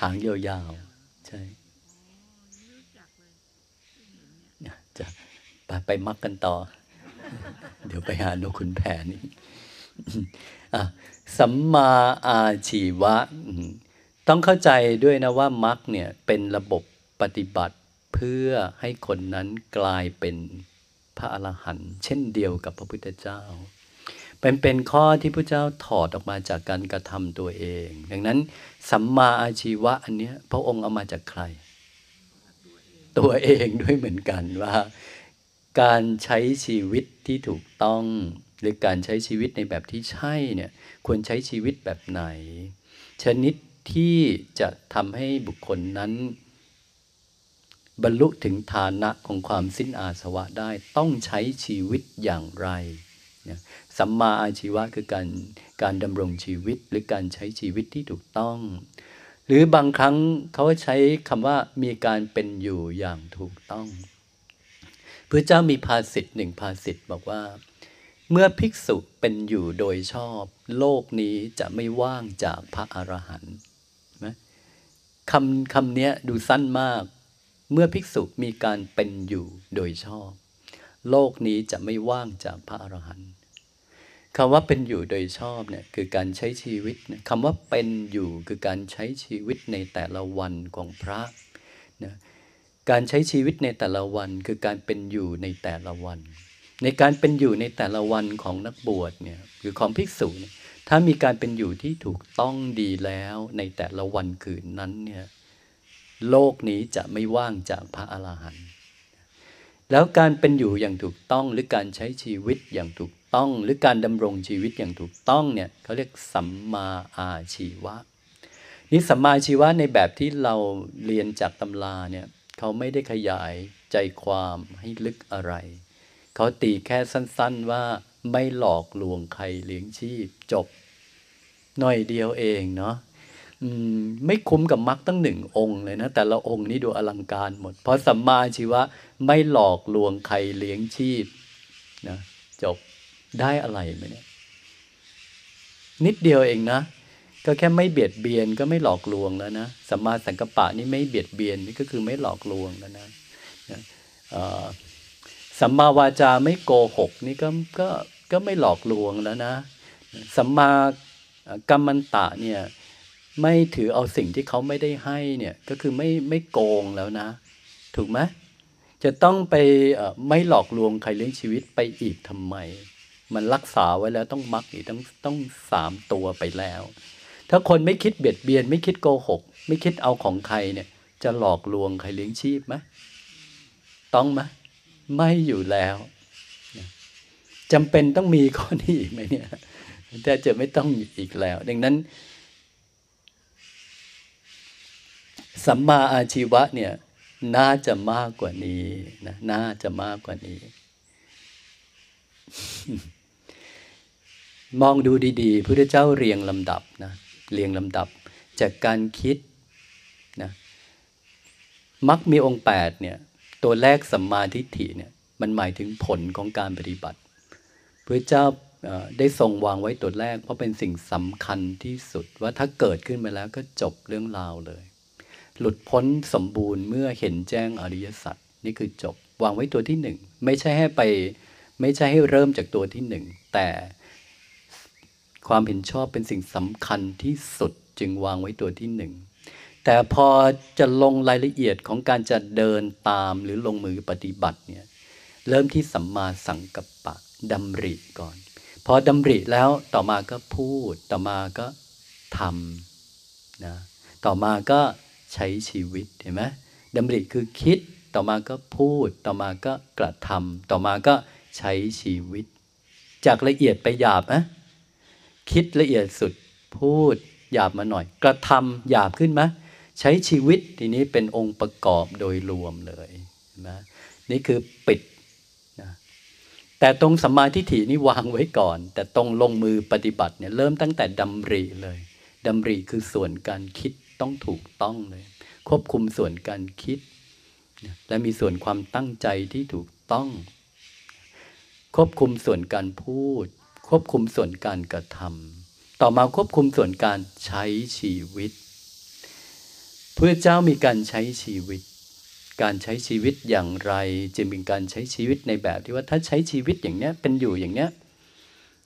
หางยาวๆใช่จะไปไปมักกันต่อ เดี๋ยวไปหานกขุนแผนนี่สัมมาอาชีวะ ต้องเข้าใจด้วยนะว่ามักเนี่ยเป็นระบบปฏิบัติ เพื่อให้คนนั้นกลายเป็นพระอรหันต์เช่นเดียวกับพระพุทธเจ้า เป็นเป็นข้อที่พระเจ้าถอดออกมาจากการกระทำตัวเอง ดังนั้นสัมมาอาชีวะอันนี้พระองค์เอามาจากใคร ตัวเองด้วยเหมือนกันว่า การใช้ชีวิตที่ถูกต้อง หรือการใช้ชีวิตในแบบที่ใช่เนี่ยควรใช้ชีวิตแบบไหน ชนิดที่จะทำให้บุคคลนั้น บรรลุถึงฐานะของความสิ้นอาสวะได้ต้องใช้ชีวิตอย่างไรสัมมาอาชีวะคือการการดำรงชีวิตหรือการใช้ชีวิตที่ถูกต้อง หรือบางครั้งเขาใช้คำว่ามีการเป็นอยู่อย่างถูกต้องพระเจ้ามีภาษิตหนึ่งภาษิตบอกว่า เมื่อภิกษุเป็นอยู่โดยชอบ โลกนี้จะไม่ว่างจากพระอรหันต์คำคำนี้ดูสั้นมาก เมื่อภิกษุมีการเป็นอยู่โดยชอบ โลกนี้จะไม่ว่างจากพระอรหันต์คำว่าเป็นอยู่โดยชอบเนี่ยคือการใช้ชีวิตคำว่าเป็นอยู่คือการใช้ชีวิตในแต่ละวันของพระนะการใช้ชีวิตในแต่ละวันคือการเป็นอยู่ในแต่ละวัน ในการเป็นอยู่ในแต่ละวันของนักบวชเนี่ยคือของภิกษุเนี่ยถ้ามีการเป็นอยู่ที่ถูกต้องดีแล้วในแต่ละวันคืนนั้นเนี่ย โลกนี้จะไม่ว่างจากพระอรหันต์แล้วการเป็นอยู่อย่างถูกต้องหรือการใช้ชีวิตอย่างถูกต้อง หรือการดำรงชีวิตอย่างถูกต้องเนี่ยเขาเรียกสัมมาอาชีวะนี่สัมมาชีวะในแบบที่เราเรียนจากตำราเนี่ยเขาไม่ได้ขยายใจความให้ลึกอะไร เขาตีแค่สั้นๆว่าไม่หลอกลวงใครเลี้ยงชีพจบหน่อยเดียวเองเนาะ ไม่คุ้มกับมรรคตั้งหนึ่งองค์เลยนะ แต่ละองค์นี้ดูอลังการหมด เพราะสัมมาชีวะไม่หลอกลวงใครเลี้ยงชีพนะจบได้อะไรไหมเนี่ยนิดเดียวเองนะ ก็แค่ไม่เบียดเบียนก็ไม่หลอกลวงแล้วนะสัมมาสังกัปปะนี่ไม่เบียดเบียนนี่ก็คือไม่หลอกลวงแล้วนะสัมมาวาจาไม่โกหกนี่ก็ก็ก็ไม่หลอกลวงแล้วนะสัมมากรรมันตะเนี่ย ไม่ถือเอาสิ่งที่เขาไม่ได้ให้เนี่ยก็คือไม่ไม่โกงแล้วนะ ถูกไหมจะต้องไปไม่หลอกลวงใครเลี้ยงชีวิตไปอีกทำไม มันรักษาไว้แล้วต้องมักอีกต้องต้องสามตัวไปแล้ว ถ้าคนไม่คิดเบียดเบียน ไม่คิดโกหก ไม่คิดเอาของใครเนี่ย จะหลอกลวงใครเลี้ยงชีพไหมต้องไหมไม่อยู่แล้วจำเป็นต้องมีข้อนี้อีกไหมเนี่ยแต่จะไม่ต้องอีกแล้ว ดังนั้น สัมมาอาชีวะเนี่ยน่าจะมากกว่านี้นะน่าจะมากกว่านี้ มองดูดีๆพระเจ้าเรียงลำดับนะเรียงลำดับ จากการคิดนะมักมีองค์แปดเนี่ยตัวแรกสัมมาทิฏฐิเนี่ยมันหมายถึงผลของการปฏิบัติพระเจ้าได้ทรงวางไว้ตัวแรก เพราะเป็นสิ่งสำคัญที่สุดว่าถ้าเกิดขึ้นมาแล้วก็จบเรื่องราวเลย หลุดพ้นสมบูรณ์เมื่อเห็นแจ้งอริยสัจนี่คือจบ วางไว้ตัวที่หนึ่งไม่ใช่ให้ไป ไม่ใช่ให้เริ่มจากตัวที่หนึ่งแต่ความเห็นชอบเป็นสิ่งสำคัญที่สุดจึงวางไว้ตัวที่หนึ่งแต่พอจะลงรายละเอียดของการจะเดินตามหรือลงมือปฏิบัติเนี่ยเริ่มที่สัมมาสังกัปปะดำริก่อน พอดำริแล้วต่อมาก็พูด ต่อมาก็ทำนะต่อมาก็ ใช้ชีวิตเห็นไหมดำริคือคิดต่อมาก็พูดต่อมาก็กระทำต่อมาก็ใช้ชีวิต จากละเอียดไปหยาบนะคิดละเอียดสุดพูดหยาบมาหน่อย กระทำหยาบขึ้นไหมใช้ชีวิตทีนี้เป็นองค์ประกอบโดยรวมเลยนะนี่คือปิดนะแต่ตรงสมาธิฐินี่วางไว้ก่อน แต่ตรงลงมือปฏิบัติเนี่ยเริ่มตั้งแต่ดำริเลยดำริคือส่วนการคิด ต้องถูกต้องเลย ควบคุมส่วนการคิด และมีส่วนความตั้งใจที่ถูกต้อง ควบคุมส่วนการพูด ควบคุมส่วนการกระทำต่อมาควบคุมส่วนการใช้ชีวิตพระเจ้ามีการใช้ชีวิต การใช้ชีวิตอย่างไรจึงเป็นการใช้ชีวิตในแบบที่ว่าถ้าใช้ชีวิตอย่างเนี้ยเป็นอยู่อย่างเนี้ย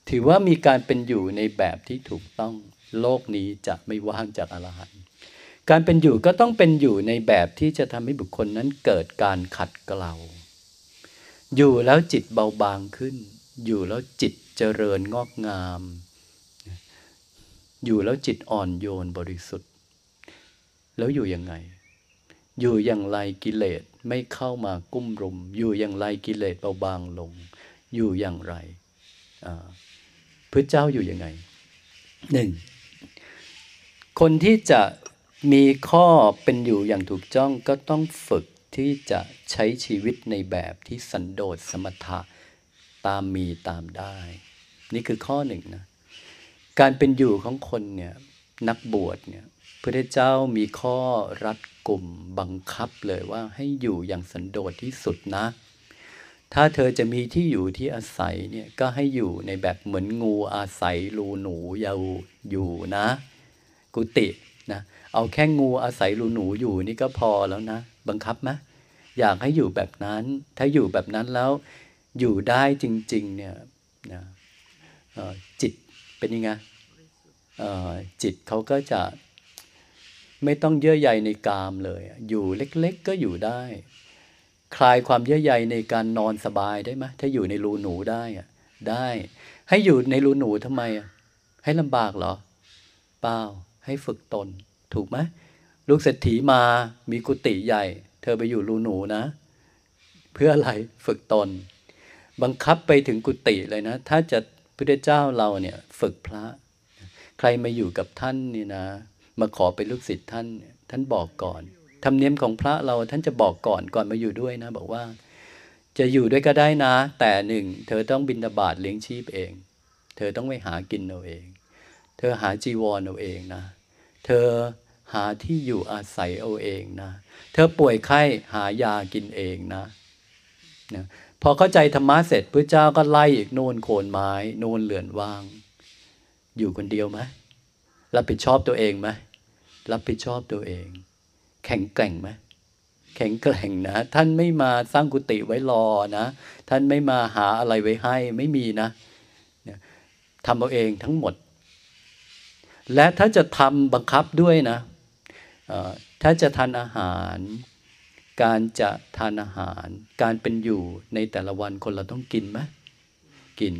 ถือว่ามีการเป็นอยู่ในแบบที่ถูกต้อง โลกนี้จะไม่ว่างจากอรหันต์ การเป็นอยู่ก็ต้องเป็นอยู่ในแบบที่จะทำให้บุคคลนั้นเกิดการขัดเกลา อยู่แล้วจิตเบาบางขึ้น อยู่แล้วจิตเจริญงอกงาม อยู่แล้วจิตอ่อนโยนบริสุทธิ์ แล้วอยู่ยังไง อยู่อย่างไรกิเลสไม่เข้ามากุ้มรุม อยู่อย่างไรกิเลสเบาบางลง อยู่อย่างไรพระเจ้าอยู่ยังไงหนึ่งคนที่จะ มีข้อเป็นอยู่อย่างถูกจ้องก็ต้องฝึกที่จะใช้ชีวิตในแบบที่สันโดษสมถะตามมีตามได้ นี่คือข้อหนึ่งนะ การเป็นอยู่ของคนเนี่ยนักบวชเนี่ยพระเจ้ามีข้อรัดกลุ่มบังคับเลยว่าให้อยู่อย่างสันโดษที่สุดนะ ถ้าเธอจะมีที่อยู่ที่อาศัยเนี่ยก็ให้อยู่ในแบบเหมือนงูอาศัยรูหนูยาวอยู่นะ กุฏินะ เอาแค่งูอาศัยรูหนูอยู่นี่ก็พอแล้วนะ บังคับไหมอยากให้อยู่แบบนั้น ถ้าอยู่แบบนั้นแล้วอยู่ได้จริง ๆ เนี่ยนะจิตเป็นยังไงจิตเขาก็จะไม่ต้องเยื่อใยในกามเลย อยู่เล็ก ๆ ก็อยู่ได้ คลายความเยื่อใยในการนอนสบายได้ไหมถ้าอยู่ในรูหนูได้อะได้ ให้อยู่ในรูหนูทำไมอะให้ลำบากเหรอ เปล่า ให้ฝึกตน ถูกไหมลูกเศรษฐีมามีกุฏิใหญ่ เธอไปอยู่รูหนูนะ เพื่ออะไรฝึกตน บังคับไปถึงกุฏิเลยนะ ถ้าจะพระเจ้าเราเนี่ยฝึกพระ ใครมาอยู่กับท่านนี่นะ มาขอเป็นลูกศิษย์ท่าน ท่านบอกก่อนธรรมเนียมของพระเราท่านจะบอกก่อนก่อนมาอยู่ด้วยนะ บอกว่า จะอยู่ด้วยก็ได้นะ แต่หนึ่งเธอต้องบินบาตเลี้ยงชีพเอง เธอต้องไปหากินเอาเอง เธอหาจีวรเอาเองนะ เธอหาที่อยู่อาศัยเอาเองนะ เธอป่วยไข้หายากินเองนะนะพอเข้าใจธรรมะเสร็จพระเจ้าก็ไล่อีกโน่นโคนไม้โน่นเหลื่อนว่าง อยู่คนเดียวไหมรับผิดชอบตัวเองไหมรับผิดชอบตัวเอง แข็งแกร่งไหมแข็งแกร่งนะ ท่านไม่มาสร้างกุฏิไว้รอนะ ท่านไม่มาหาอะไรไว้ให้ไม่มีนะทำเอาเองทั้งหมด และถ้าจะทำบังคับด้วยนะถ้าจะทานอาหาร การจะทานอาหาร การเป็นอยู่ในแต่ละวันคนเราต้องกินไหมกิน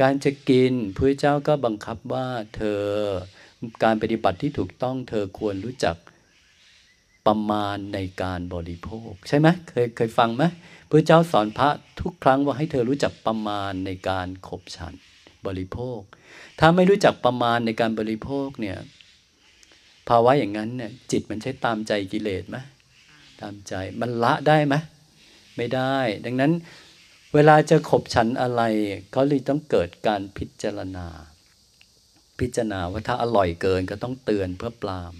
การจะกินพระเจ้าก็บังคับว่าเธอการปฏิบัติที่ถูกต้องเธอควรรู้จักประมาณในการบริโภค ใช่ไหมเคยเคยฟังไหมพระเจ้าสอนพระทุกครั้งว่าให้เธอรู้จักประมาณในการขบฉันบริโภค ถ้าไม่รู้จักประมาณในการบริโภคเนี่ย ภาวะอย่างนั้นเนี่ย จิตมันใช้ตามใจกิเลสไหมตามใจมันละได้ไหมไม่ได้ ดังนั้นเวลาจะขบฉันอะไรเขาเลยต้องเกิดการพิจารณา พิจารณาว่าถ้าอร่อยเกินก็ต้องเตือนเพื่อปราม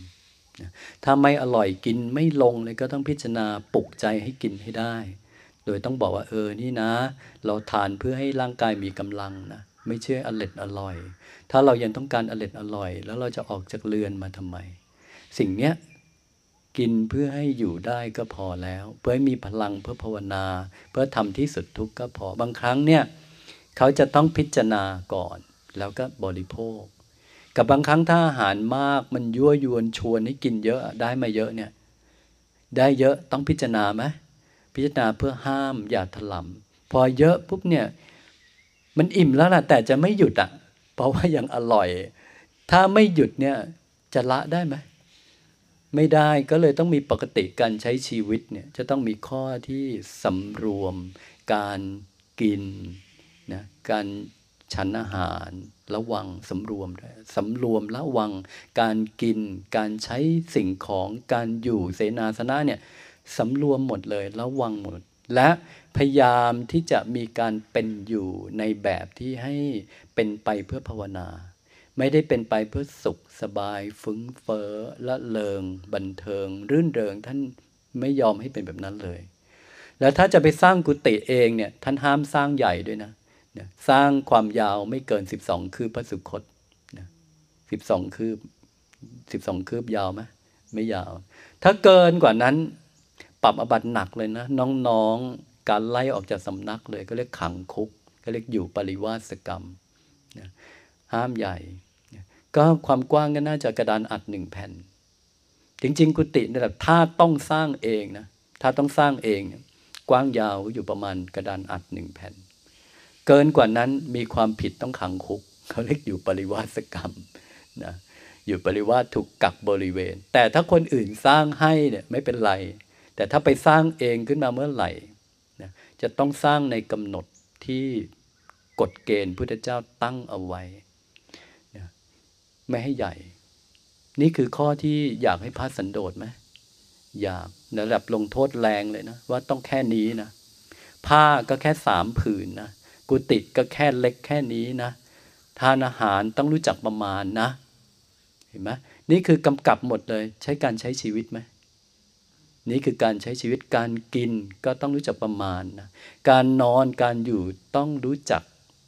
ถ้าไม่อร่อยกินไม่ลงเลยก็ต้องพิจารณาปลุกใจให้กินให้ได้ โดยต้องบอกว่าเออนี่นะ เราทานเพื่อให้ร่างกายมีกำลังนะ ไม่ใช่อร่อยอร่อย ถ้าเรายังต้องการอร่อยอร่อย แล้วเราจะออกจากเรือนมาทำไม สิ่งเนี้ยกินเพื่อให้อยู่ได้ก็พอแล้ว เพื่อให้มีพลังเพื่อภาวนา เพื่อทำที่สุดทุกข์ก็พอบางครั้งเนี่ยเขาจะต้องพิจารณาก่อน แล้วก็บริโภค กับบางครั้งถ้าอาหารมากมันยั่วยวนชวนให้กินเยอะได้มาเยอะเนี่ยได้เยอะต้องพิจารณาไหมพิจารณาเพื่อห้ามอย่าถลำพอเยอะปุ๊บเนี่ย มันอิ่มแล้วล่ะ แต่จะไม่หยุดอะ เพราะว่ายังอร่อย ถ้าไม่หยุดเนี่ยจะละได้ไหมไม่ได้ก็เลยต้องมีปกติการใช้ชีวิตเนี่ยจะต้องมีข้อที่สำรวม การกินนะการฉันอาหาร ระวังสำรวมด้วยสำรวมระวัง การกิน การใช้สิ่งของการอยู่เสนาสนะเนี่ยสำรวมหมดเลยระวังหมด และ พยายามที่จะมีการเป็นอยู่ในแบบที่ให้เป็นไปเพื่อภาวนา ไม่ได้เป็นไปเพื่อสุขสบายฟุ้งเฟ้อละเลงบันเทิง รื่นเริงท่านไม่ยอมให้เป็นแบบนั้นเลย แล้วถ้าจะไปสร้างกุฏิเองเนี่ยท่านห้ามสร้างใหญ่ด้วยนะสร้างความยาวไม่เกินสิบสองคืบพระสุคตนะสิบสองคืบสิบสองคืบยาวไหมไม่ยาว ถ้าเกินกว่านั้น ปรับอบัตหนักเลยนะ น้องๆ การไล่ออกจากสำนักเลยก็เรียกขังคุกก็เรียกอยู่ปริวาสกรรมนะห้ามใหญ่ ก็ความกว้างก็น่าจะกระดานอัดหนึ่งแผ่น จริง ๆ กุฏินี่ยถ้าต้องสร้างเองนะถ้าต้องสร้างเองเนี่ยกว้างยาวอยู่ประมาณกระดานอัดหนึ่งแผ่น เกินกว่านั้นมีความผิดต้องขังคุกเขาเรียกอยู่ปริวาสกรรมนะอยู่ปริวาสถูกกักบริเวณ แต่ถ้าคนอื่นสร้างให้เนี่ยไม่เป็นไร แต่ถ้าไปสร้างเองขึ้นมาเมื่อไหร่ จะต้องสร้างในกำหนดที่กฎเกณฑ์พุทธเจ้าตั้งเอาไว้นะไม่ให้ใหญ่ นี่คือข้อที่อยากให้พระสันโดษไหมอยากระดับลงโทษแรงเลยนะ ว่าต้องแค่นี้นะ ผ้าก็แค่สามผืนนะ กุฏิก็แค่เล็กแค่นี้นะ ทานอาหารต้องรู้จักประมาณนะ เห็นไหมนี่คือกำกับหมดเลย ใช้การใช้ชีวิตไหม นี่คือการใช้ชีวิตการกินก็ต้องรู้จักประมาณนะการนอนการอยู่ต้องรู้จัก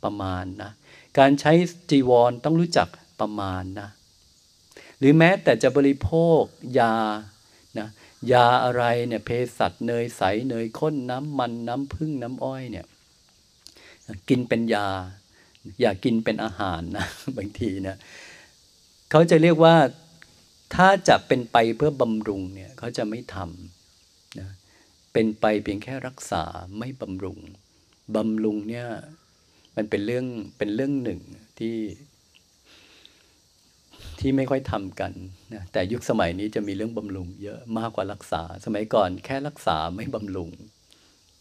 ประมาณนะการใช้จีวรต้องรู้จักประมาณนะหรือแม้แต่จะบริโภคยานะยาอะไรเนี่ยเภสัชเนยใสเนยข้นน้ำมันน้ำผึ้งน้ำอ้อยเนี่ยกินเป็นยา อย่ากินเป็นอาหารนะบางทีนะเขาจะเรียกว่า ถ้าจะเป็นไปเพื่อบำรุงเนี่ยเขาจะไม่ทำนะเป็นไปเพียงแค่รักษาไม่บำรุงบำรุงเนี่ยมันเป็นเรื่องเป็นเรื่องหนึ่งที่ที่ไม่ค่อยทำกันนะแต่ยุคสมัยนี้จะมีเรื่องบำรุงเยอะมากกว่ารักษา สมัยก่อนแค่รักษาไม่บำรุง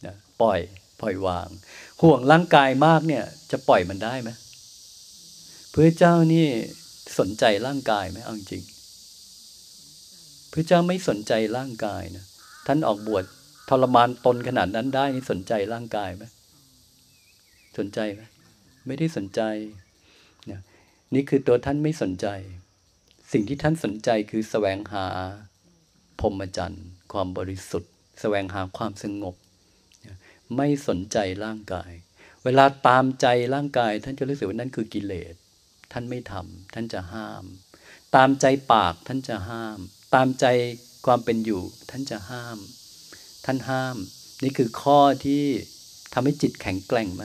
นะปล่อยปล่อยวาง ห่วงร่างกายมากเนี่ย จะปล่อยมันได้ไหมพระเจ้านี่สนใจร่างกายไหมเอาจริง พระเจ้าไม่สนใจร่างกายนะท่านออกบวชทรมานตนขนาดนั้นได้นี่สนใจร่างกายไหมสนใจไหมไม่ได้สนใจนะนี่คือตัวท่านไม่สนใจ สิ่งที่ท่านสนใจคือแสวงหาพรหมจรรย์ความบริสุทธิ์แสวงหาความสงบ ไม่สนใจร่างกาย เวลาตามใจร่างกาย ท่านจะรู้สึกว่านั่นคือกิเลส ท่านไม่ทำท่านจะห้าม ตามใจปากท่านจะห้าม ตามใจความเป็นอยู่ ท่านจะห้าม ท่านห้าม นี่คือข้อที่ทำให้จิตแข็งแกร่งไหม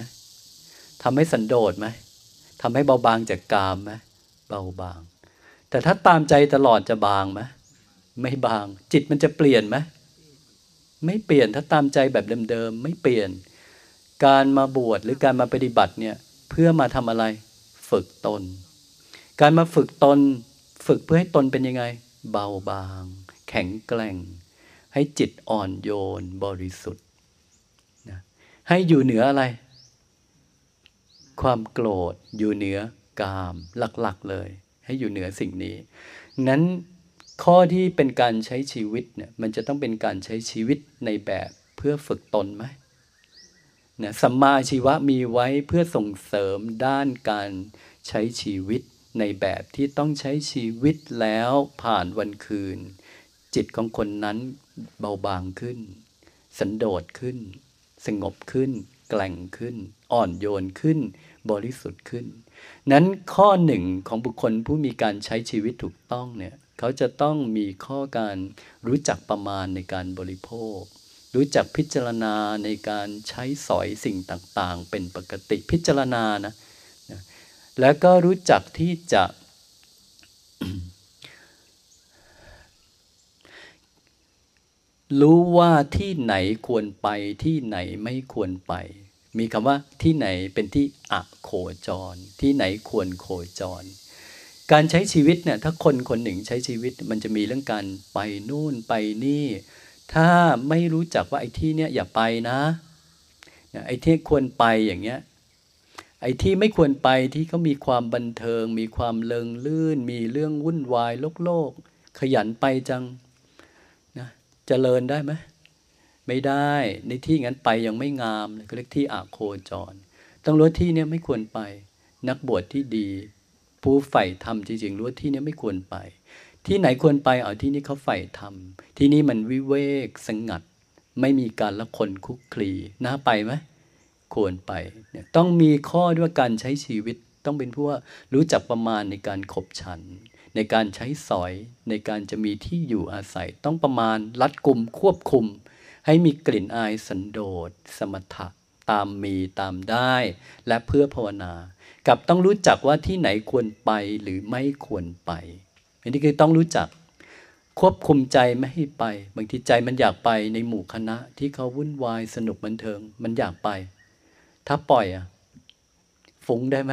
ทำให้สันโดษไหมทำให้เบาบางจากกามไหมเบาบาง แต่ถ้าตามใจตลอดจะบางไหมไม่บาง จิตมันจะเปลี่ยนไหมไม่เปลี่ยนถ้าตามใจแบบเดิมๆไม่เปลี่ยน การมาบวชหรือการมาปฏิบัติเนี่ยเพื่อมาทำอะไร ฝึกตน การมาฝึกตน ฝึกเพื่อให้ตนเป็นยังไง เบาบาง แข็งแกร่ง ให้จิตอ่อนโยนบริสุทธิ์นะให้อยู่เหนืออะไร ความโกรธอยู่เหนือกามหลักๆเลย ให้อยู่เหนือสิ่งนี้ นั้นข้อที่เป็นการใช้ชีวิตเนี่ยมันจะต้องเป็นการใช้ชีวิตในแบบเพื่อฝึกตนไหมนะสัมมาชีวะมีไว้เพื่อส่งเสริมด้านการใช้ชีวิต ในแบบที่ต้องใช้ชีวิตแล้วผ่านวันคืน จิตของคนนั้นเบาบางขึ้น สันโดษขึ้น สงบขึ้น แกล่งขึ้น อ่อนโยนขึ้น บริสุทธิ์ขึ้น นั้นข้อหนึ่งของบุคคลผู้มีการใช้ชีวิตถูกต้องเนี่ยเขาจะต้องมีข้อการรู้จักประมาณในการบริโภค รู้จักพิจารณาในการใช้สอยสิ่งต่างๆ เป็นปกติพิจารณานะนะ แล้วก็รู้จักที่จะรู้ว่าที่ไหนควรไปที่ไหนไม่ควรไป มีคำว่าที่ไหนเป็นที่อะโคจร ที่ไหนควรโคจร การใช้ชีวิตเนี่ยถ้าคนคนหนึ่งใช้ชีวิตมันจะมีเรื่องการไปนู่นไปนี่ ถ้าไม่รู้จักว่าไอ้ที่เนี้ยอย่าไปนะไอ้ที่ควรไปอย่างเงี้ย ไอ้ที่ไม่ควรไปที่เขามีความบันเทิง มีความเลิงลื่น มีเรื่องวุ่นวายโลกโลก ขยันไปจังนะจะเจริญได้ไหมไม่ได้ในที่งั้นไปยังไม่งามก็เรียกที่อาโคจร ต้องรู้ที่เนี้ยไม่ควรไป นักบวชที่ดี ผู้ใฝ่ธรรมจริงๆรู้ที่เนี้ยไม่ควรไป ที่ไหนควรไปเอาที่นี่เขาใฝ่ธรรมที่นี่มันวิเวกสงัด ไม่มีการละคนคุกคลีน่าไปไหม ควรไปเนี่ยต้องมีข้อด้วยการใช้ชีวิตต้องเป็นผู้ว่ารู้จักประมาณในการขบฉัน ในการใช้สอย ในการจะมีที่อยู่อาศัย ต้องประมาณรัดกลุ่มควบคุม ให้มีกลิ่นอายสันโดษ สมถะตามมีตามได้ และเพื่อภาวนา กับต้องรู้จักว่าที่ไหนควรไปหรือไม่ควรไปอันนี้คือต้องรู้จักควบคุมใจไม่ให้ไป บางทีใจมันอยากไปในหมู่คณะที่เขาวุ่นวายสนุกบันเทิง มันอยากไป ถ้าปล่อยอะ ฟุ้งได้ไหม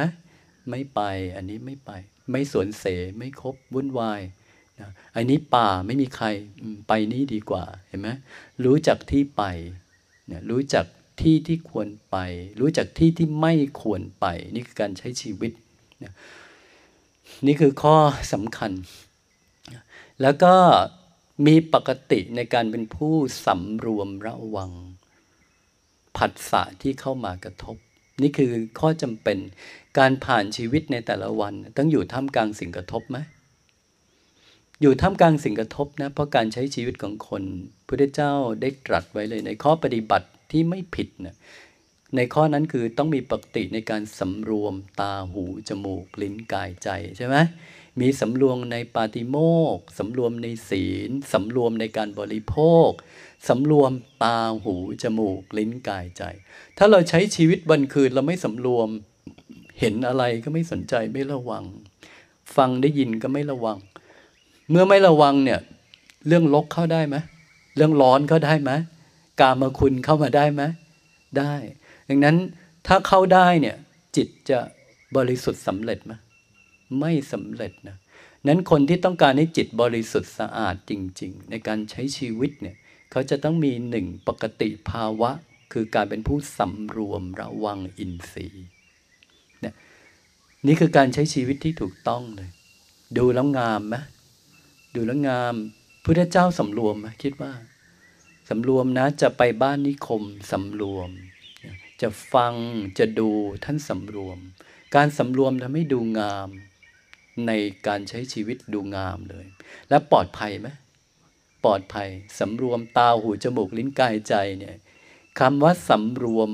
ไม่ไป อันนี้ไม่ไป ไม่สวนเสไม่ครบวุ่นวายนะอันนี้ป่าไม่มีใครไปนี้ดีกว่าเห็นไหมรู้จักที่ไปนี่ยรู้จักที่ที่ควรไป รู้จักที่ที่ไม่ควรไป นี่คือการใช้ชีวิตนี่คือข้อสำคัญ แล้วก็มีปกติในการเป็นผู้สำรวมระวัง ผัสสะที่เข้ามากระทบ นี่คือข้อจำเป็นการผ่านชีวิตในแต่ละวัน ต้องอยู่ท่ามกลางสิ่งกระทบไหมอยู่ท่ามกลางสิ่งกระทบนะเพราะการใช้ชีวิตของคนพระเจ้าได้ตรัสไว้เลยในข้อปฏิบัติที่ไม่ผิดนะในข้อนั้นคือต้องมีปกติในการสำรวมตาหู จมูก ลิ้นกายใจใช่ไหม มีสำรวมในปาติโมกสำรวมในศีลสำรวมในการบริโภคสำรวมตาหูจมูกลิ้นกายใจ ถ้าเราใช้ชีวิตวันคืนเราไม่สำรวมเห็นอะไรก็ไม่สนใจไม่ระวัง ฟังได้ยินก็ไม่ระวัง เมื่อไม่ระวังเนี่ยเรื่องลกเข้าได้ไหมเรื่องร้อนเข้าได้ไหมกามาคุณเข้ามาได้ไหมได้ ดังนั้นถ้าเข้าได้เนี่ยจิตจะบริสุทธิ์สำเร็จไหม ไม่สำเร็จนะนั้นคนที่ต้องการให้จิตบริสุทธิ์สะอาดจริง ๆ ในการใช้ชีวิตเนี่ยเขาจะต้องมีหนึ่งปกติภาวะ คือการเป็นผู้สำรวมระวังอินทรีย์เนี่ยนี่คือการใช้ชีวิตที่ถูกต้องเลย ดูแล้วงามไหมดูแล้วงามพุทธเจ้าสำรวมไหมคิดว่าสำรวมนะจะไปบ้านนิคมสำรวม จะฟังจะดูท่านสำรวม การสำรวมทำให้ดูงาม ในการใช้ชีวิตดูงามเลย และปลอดภัยไหมปลอดภัยสำรวมตาหูจมูกลิ้นกายใจเนี่ยคำว่าสำรวม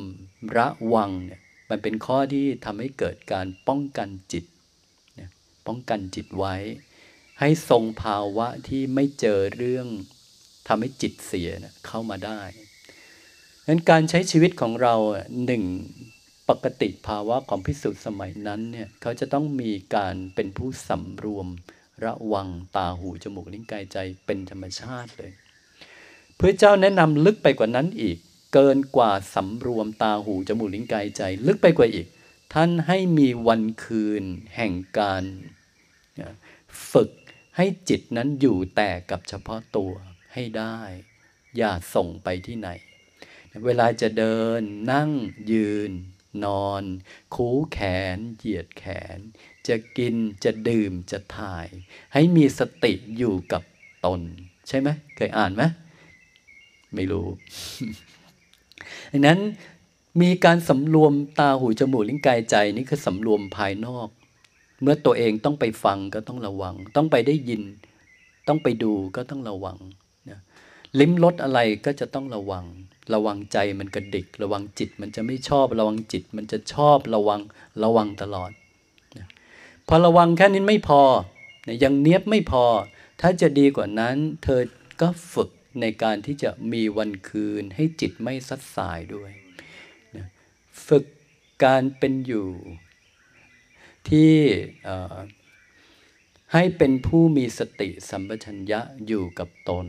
ระวังเนี่ยมันเป็นข้อที่ทำให้เกิดการป้องกันจิตป้องกันจิตไว้ ให้ทรงภาวะที่ไม่เจอเรื่องทำให้จิตเสียนะเข้ามาได้นั้นการใช้ชีวิตของเราหนึ่ง ปกติภาวะของพิสุทธิ์สมัยนั้นเนี่ยเขาจะต้องมีการเป็นผู้สำรวม ระวังตาหูจมูกลิ้นกายใจเป็นธรรมชาติเลยพระเจ้าแนะนำลึกไปกว่านั้นอีก เกินกว่าสำรวมตาหูจมูกลิ้นกายใจ ลึกไปกว่าอีก ท่านให้มีวันคืนแห่งการฝึกให้จิตนั้นอยู่แต่กับเฉพาะตัวให้ได้ อย่าส่งไปที่ไหน เวลาจะเดินนั่งยืน นอน คูแขน เหยียดแขน จะกินจะดื่มจะถ่าย ให้มีสติอยู่กับตน ใช่ไหมเคยอ่านไหมไม่รู้ดังนั้นมีการสำรวมตาหูจมูกลิ้นกายใจนี่คือสำรวมภายนอก เมื่อตัวเองต้องไปฟังก็ต้องระวัง ต้องไปได้ยิน ต้องไปดูก็ต้องระวังลิ้มรสอะไรก็จะต้องระวัง ระวังใจมันกระดิก ระวังจิตมันจะไม่ชอบระวังจิต มันจะชอบระวังระวังตลอดพอระวังแค่นี้ไม่พอยังเนี้ยบไม่พอ ถ้าจะดีกว่านั้น เธอก็ฝึกในการที่จะมีวันคืนให้จิตไม่ซัดสายด้วยฝึกการเป็นอยู่ที่ให้เป็นผู้มีสติสัมปชัญญะอยู่กับตน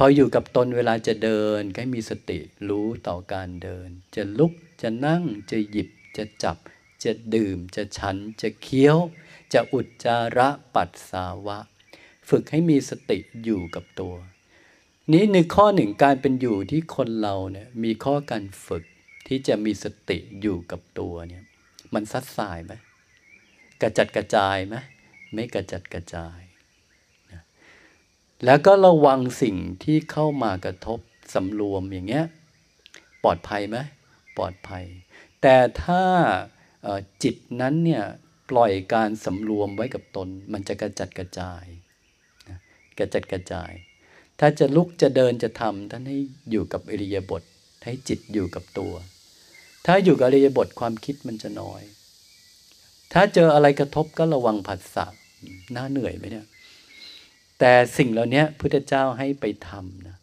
พออยู่กับตนเวลาจะเดินก็มีสติรู้ต่อการเดิน จะลุกจะนั่งจะหยิบจะจับ จะดื่ม จะฉันจะเคี้ยว จะอุจจาระปัสสาวะ ฝึกให้มีสติอยู่กับตัว นี้ในข้อหนึ่งการเป็นอยู่ที่คนเราเนี่ยมีข้อการฝึกที่จะมีสติอยู่กับตัวเนี่ยมันซัดสายไหมกระจัดกระจายไหมไม่กระจัดกระจาย แล้วก็ระวังสิ่งที่เข้ามากระทบสำรวมอย่างเงี้ยปลอดภัยไหมปลอดภัย แต่ถ้าจิตนั้นเนี่ยปล่อยการสำรวมไว้กับตน มันจะกระจัดกระจายกระจัดกระจาย ถ้าจะลุกจะเดินจะทำท่านให้อยู่กับอริยบท ให้จิตอยู่กับตัว ถ้าอยู่กับอริยบทความคิดมันจะน้อย ถ้าเจออะไรกระทบก็ระวังผัสสะน่าเหนื่อยไหมเนี่ย แต่สิ่งเหล่านี้พุทธเจ้าให้ไปทำนะ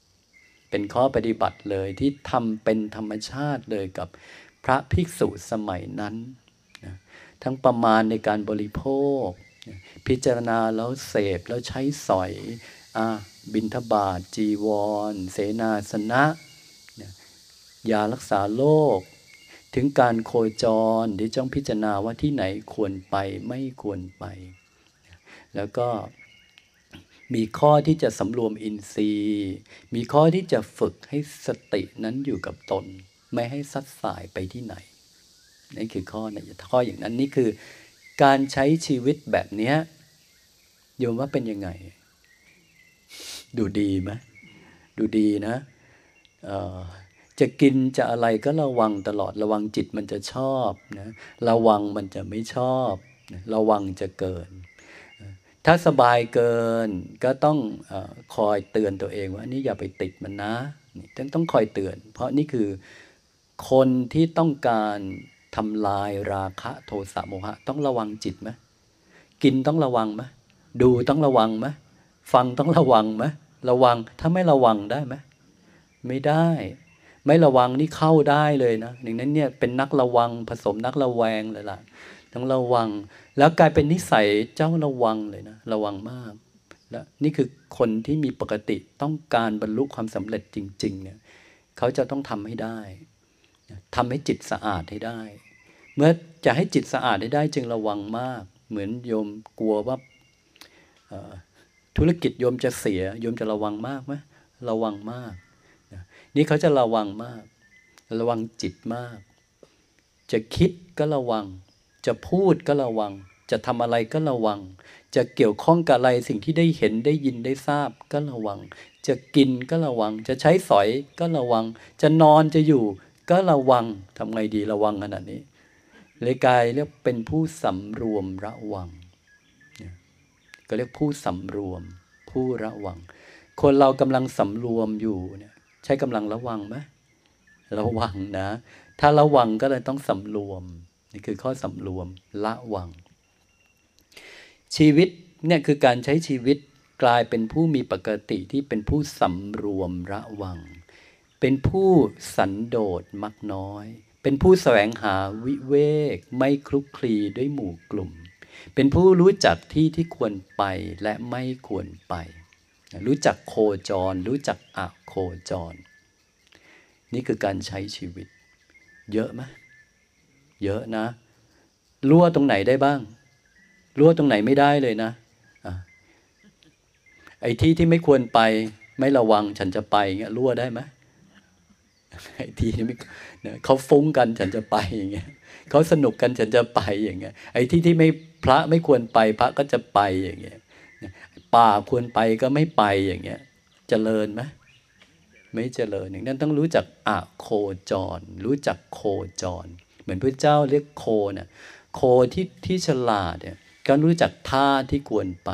เป็นข้อปฏิบัติเลยที่ทำเป็นธรรมชาติเลยกับพระภิกษุสมัยนั้นนะทั้งประมาณในการบริโภคพิจารณาแล้วเสพแล้วใช้สอยอบินทบาท จีวร เสนาสนะยารักษาโรคถึงการโคจรที่จ้องพิจารณาว่าที่ไหนควรไปไม่ควรไป แล้วก็ มีข้อที่จะสำรวมอินทรีย์ มีข้อที่จะฝึกให้สตินั้นอยู่กับตน ไม่ให้ซัดสายไปที่ไหนนี่คือข้อนะข้ออย่างนั้นนี่คือ การใช้ชีวิตแบบนี้โยมว่าเป็นยังไง ดูดีไหมดูดีนะจะกินจะอะไรก็ระวังตลอดระวังจิตมันจะชอบนะระวังมันจะไม่ชอบ ระวังจะเกิน ถ้าสบายเกินก็ต้องอคอยเตือนตัวเองว่านี่อย่าไปติดมันนะนี่ต้องต้องคอยเตือน เพราะนี่คือคนที่ต้องการทำลายราคะโทสะโมหะ ต้องระวังจิตไหมกินต้องระวังไหมดูต้องระวังไหมฟังต้องระวังไหมระวังถ้าไม่ระวังได้ไหมไม่ได้ ไม่ระวังนี่เข้าได้เลยนะดังนั้นเนี่ยเป็นนักระวังผสมนักระแวงเลยล่ะต้องระวัง แล้วกลายเป็นนิสัยเจ้าระวังเลยนะ ระวังมาก และนี่คือคนที่มีปกติต้องการบรรลุความสำเร็จจริง ๆ เนี่ยเขาจะต้องทำให้ได้ทำให้จิตสะอาดให้ได้ เมื่อจะให้จิตสะอาดให้ได้ จึงระวังมาก เหมือนโยมกลัวว่าธุรกิจโยมจะเสียโยมจะระวังมากไหมระวังมาก นี่เขาจะระวังมาก ระวังจิตมาก จะคิดก็ระวัง จะพูดก็ระวัง จะทำอะไรก็ระวัง จะเกี่ยวข้องกับอะไรสิ่งที่ได้เห็นได้ยินได้ทราบก็ระวัง จะกินก็ระวัง จะใช้สอยก็ระวัง จะนอนจะอยู่ ก็ระวังทำไงดีระวังขนาดนี้เลยกายเรียกเป็นผู้สำรวมระวังก็เรียกผู้สำรวม ผู้ระวัง คนเรากำลังสำรวมอยู่เนี่ยใช้กำลังระวังไหมระวังนะ ถ้าระวังก็เลยต้องสำรวม นี่คือข้อสำรวมละวัง ชีวิตเนี่ยคือการใช้ชีวิตกลายเป็นผู้มีปกติที่เป็นผู้สำรวมระวัง เป็นผู้สันโดษมักน้อย เป็นผู้แสวงหาวิเวกไม่คลุกคลีด้วยหมู่กลุ่ม เป็นผู้รู้จักที่ที่ควรไปและไม่ควรไป รู้จักโคจร รู้จักอะโคจร นี่คือการใช้ชีวิต เยอะไหม เยอะนะ รั่วตรงไหนได้บ้าง รั่วตรงไหนไม่ได้เลยนะไอ้ที่ที่ไม่ควรไป ไม่ระวังฉันจะไปเงี้ยรั่วได้ไหมไอ้ที่ที่ไม่เขาฟุ้งกันฉันจะไปอย่างเงี้ยเขาสนุกกันฉันจะไปอย่างเงี้ยไอ้ที่ที่ไม่พระไม่ควรไปพระก็จะไปอย่างเงี้ยป่าควรไปก็ไม่ไปอย่างเงี้ยจเจริญไหมไม่เจริญอย่างนั้นต้องรู้จักอะโคจร รู้จักโคจร เหมือนพระเจ้าเรียกโคเนี่ยโคที่ที่ฉลาดเนี่ยก็รู้จักท่าที่ควรไป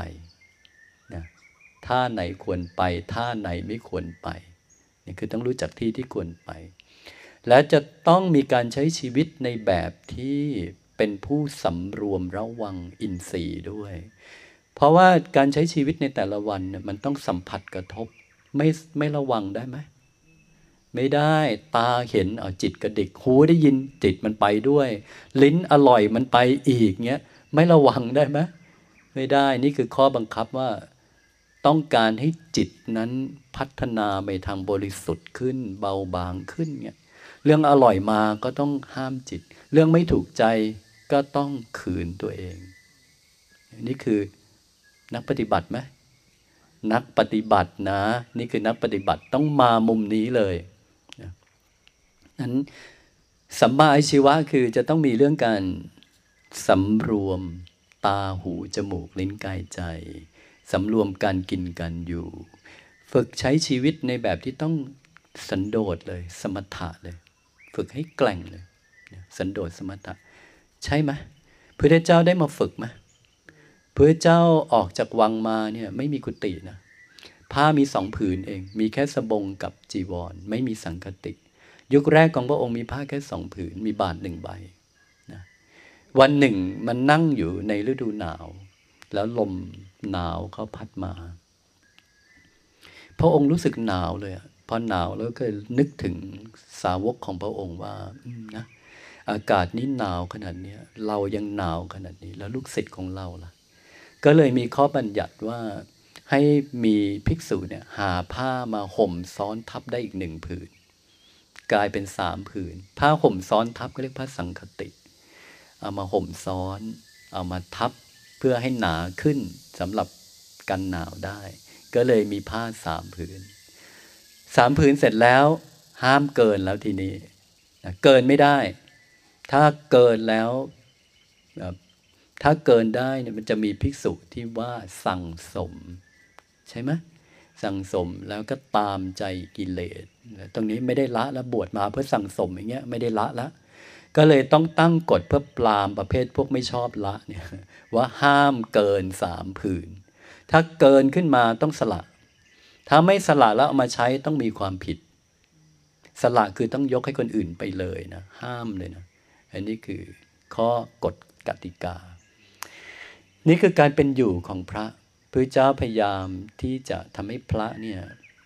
นะท่าไหนควรไปท่าไหนไม่ควรไปนี่คือต้องรู้จักที่ที่ควรไป และจะต้องมีการใช้ชีวิตในแบบที่เป็นผู้สำรวมระวังอินทรีย์ด้วย เพราะว่าการใช้ชีวิตในแต่ละวันเนี่ยมันต้องสัมผัสกระทบไม่ไม่ระวังได้ไหม ไม่ได้ตาเห็นเอาจิตกระดิกหูได้ยินจิตมันไปด้วย ลิ้นอร่อยมันไปอีกเงี้ยไม่ระวังได้ไหมไม่ได้นี่คือข้อบังคับว่า ต้องการให้จิตนั้นพัฒนาไปทางบริสุทธิ์ขึ้น เบาบางขึ้นเงี้ยเรื่องอร่อยมาก็ต้องห้ามจิต เรื่องไม่ถูกใจก็ต้องขืนตัวเอง นี่คือนักปฏิบัติไหมนักปฏิบัตินะ นี่คือนักปฏิบัติต้องมามุมนี้เลย นั้นสัมมาอาชีวะคือจะต้องมีเรื่องการสำรวมตาหูจมูกลิ้นกายใจสำรวมการกินการอยู่ ฝึกใช้ชีวิตในแบบที่ต้องสันโดษเลย สมถะเลย ฝึกให้แกล่งเลย สันโดษสมถะ ใช่ไหมพระเจ้าได้มาฝึกไหมพระเจ้าออกจากวังมาเนี่ยไม่มีกุฏินะผ้ามีสองผืนเอง มีแค่สบงกับจีวร ไม่มีสังคติ ยุคแรกของพระองค์มีผ้าแค่สองผืน มีบาทหนึ่งใบนะวันหนึ่งมันนั่งอยู่ในฤดูหนาว แล้วลมหนาวเขาพัดมา พระองค์รู้สึกหนาวเลยพอหนาวแล้วก็นึกถึงสาวกของพระองค์ว่านะอากาศนี้หนาวขนาดนี้เรายังหนาวขนาดนี้ แล้วลูกศิษย์ของเราล่ะ ก็เลยมีข้อบัญญัติว่าให้มีภิกษุเนี่ยหาผ้ามาห่มซ้อนทับได้อีกหนึ่งผืน กลายเป็นสามผืน ผ้าห่มซ้อนทับก็เรียกผ้าสังคติ เอามาห่มซ้อน เอามาทับเพื่อให้หนาขึ้นสำหรับกันหนาวได้ ก็เลยมีผ้าสามผืนสามผืนเสร็จแล้วห้ามเกินแล้วทีนี้เกินไม่ได้ ถ้าเกินแล้วถ้าเกินได้เนี่ยมันจะมีภิกษุที่ว่าสั่งสม ใช่ไหม สั่งสมแล้วก็ตามใจกิเลสตรงนี้ไม่ได้ละแล้วบวชมาเพื่อสั่งสมอย่างเงี้ยไม่ได้ละละ ก็เลยต้องตั้งกฎเพื่อปรามประเภทพวกไม่ชอบละเนี่ยว่าห้ามเกินสามผืน ถ้าเกินขึ้นมาต้องสละ ถ้าไม่สละแล้วเอามาใช้ต้องมีความผิด สละคือต้องยกให้คนอื่นไปเลยนะห้ามเลยนะอันนี้คือข้อกฎกติกา นี่คือการเป็นอยู่ของพระ พระเจ้าพยายามที่จะทำให้พระเนี่ย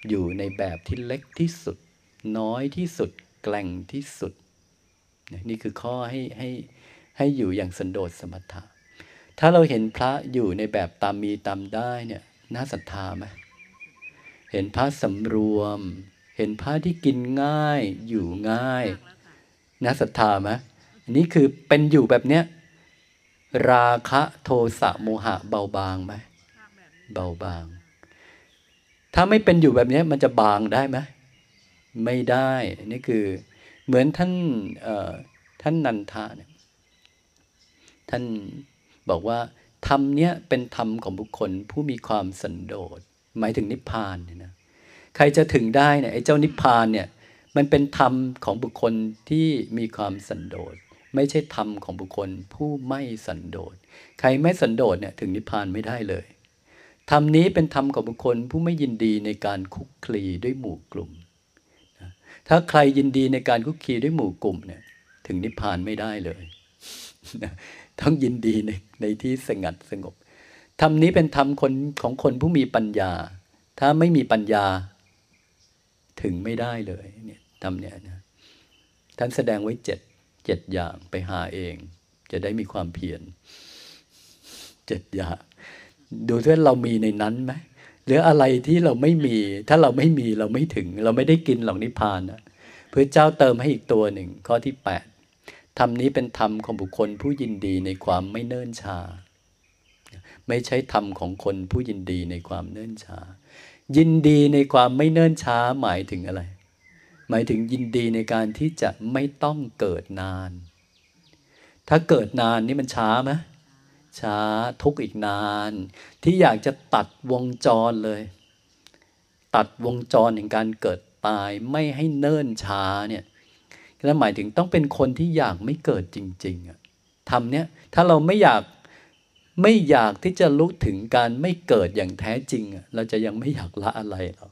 อยู่ในแบบที่เล็กที่สุด น้อยที่สุด แกล่งที่สุด นี่คือข้อให้ให้ให้อยู่อย่างสันโดษสมถะ ถ้าเราเห็นพระอยู่ในแบบตามมีตามได้เนี่ยน่าศรัทธาไหมเห็นพระสำรวม เห็นพระที่กินง่าย อยู่ง่าย น่าศรัทธาไหมนี่คือเป็นอยู่แบบเนี้ยราคะโทสะโมหะเบาบางไหม เบาบาง ถ้าไม่เป็นอยู่แบบนี้มันจะบางได้ไหมไม่ได้นี่คือ เหมือนท่านท่านนันทาเนี่ยท่านบอกว่าธรรมเนี้ยเป็นธรรมของบุคคลผู้มีความสันโดษหมายถึงนิพพานเนี่ยนะใครจะถึงได้เนี่ยไอ้เจ้านิพพานเนี่ยมันเป็นธรรมของบุคคลที่มีความสันโดษไม่ใช่ธรรมของบุคคลผู้ไม่สันโดษใครไม่สันโดษเนี่ยถึงนิพพานไม่ได้เลย ธรรมนี้เป็นธรรมของบุคคลผู้ไม่ยินดีในการคุกคลีด้วยหมู่กลุ่ม ถ้าใครยินดีในการคุกคลีด้วยหมู่กลุ่มเนี่ย ถึงนิพพานไม่ได้เลยต้องยินดีในในที่สงัดสงบธรรมนี้เป็นธรรมคนของคนผู้มีปัญญา ถ้าไม่มีปัญญา ถึงไม่ได้เลยเนี่ยธรรมเนี่ยนะท่านแสดงไว้เจ็ดเจ็ดอย่างไปหาเอง จะได้มีความเพียรเจ็ดอย่าง ดูว่าเรามีในนั้นไหมหรืออะไรที่เราไม่มี ถ้าเราไม่มีเราไม่ถึง เราไม่ได้กินหลอกนิพพานนะพระเจ้าเติมให้อีกตัวหนึ่งข้อที่แปดธรรมนี้เป็นธรรมของบุคคลผู้ยินดีในความไม่เนิ่นช้าไม่ใช่ธรรมของคนผู้ยินดีในความเนิ่นช้า ยินดีในความไม่เนิ่นช้าหมายถึงอะไร หมายถึงยินดีในการที่จะไม่ต้องเกิดนาน ถ้าเกิดนานนี่มันช้าไหม ช้าทุกอีกนาน ที่อยากจะตัดวงจรเลย ตัดวงจรแห่งการเกิดตายไม่ให้เนิ่นช้าเนี่ยนั่นหมายถึงต้องเป็นคนที่อยากไม่เกิดจริงๆอะทำเนี่ยถ้าเราไม่อยากไม่อยากที่จะรู้ถึงการไม่เกิดอย่างแท้จริงอะเราจะยังไม่อยากละอะไรหรอก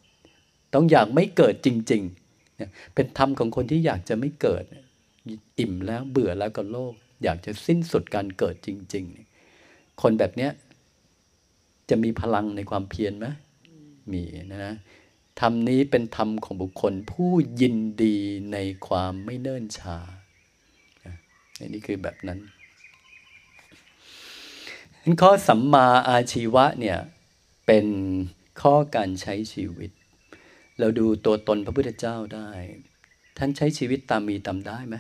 ต้องอยากไม่เกิดจริงๆเนี่ยเป็นธรรมของคนที่อยากจะไม่เกิด อิ่มแล้วเบื่อแล้วกับโลก อยากจะสิ้นสุดการเกิดจริง ๆ คนแบบเนี้ยจะมีพลังในความเพียรไหมมีนะธรรมนี้เป็นธรรมของบุคคลผู้ยินดีในความไม่เนิ่นช้าอันนี้คือแบบนั้นข้อสัมมาอาชีวะเนี่ยเป็นข้อการใช้ชีวิต เราดูตัวตนพระพุทธเจ้าได้ ท่านใช้ชีวิตตามมีตามได้ไหม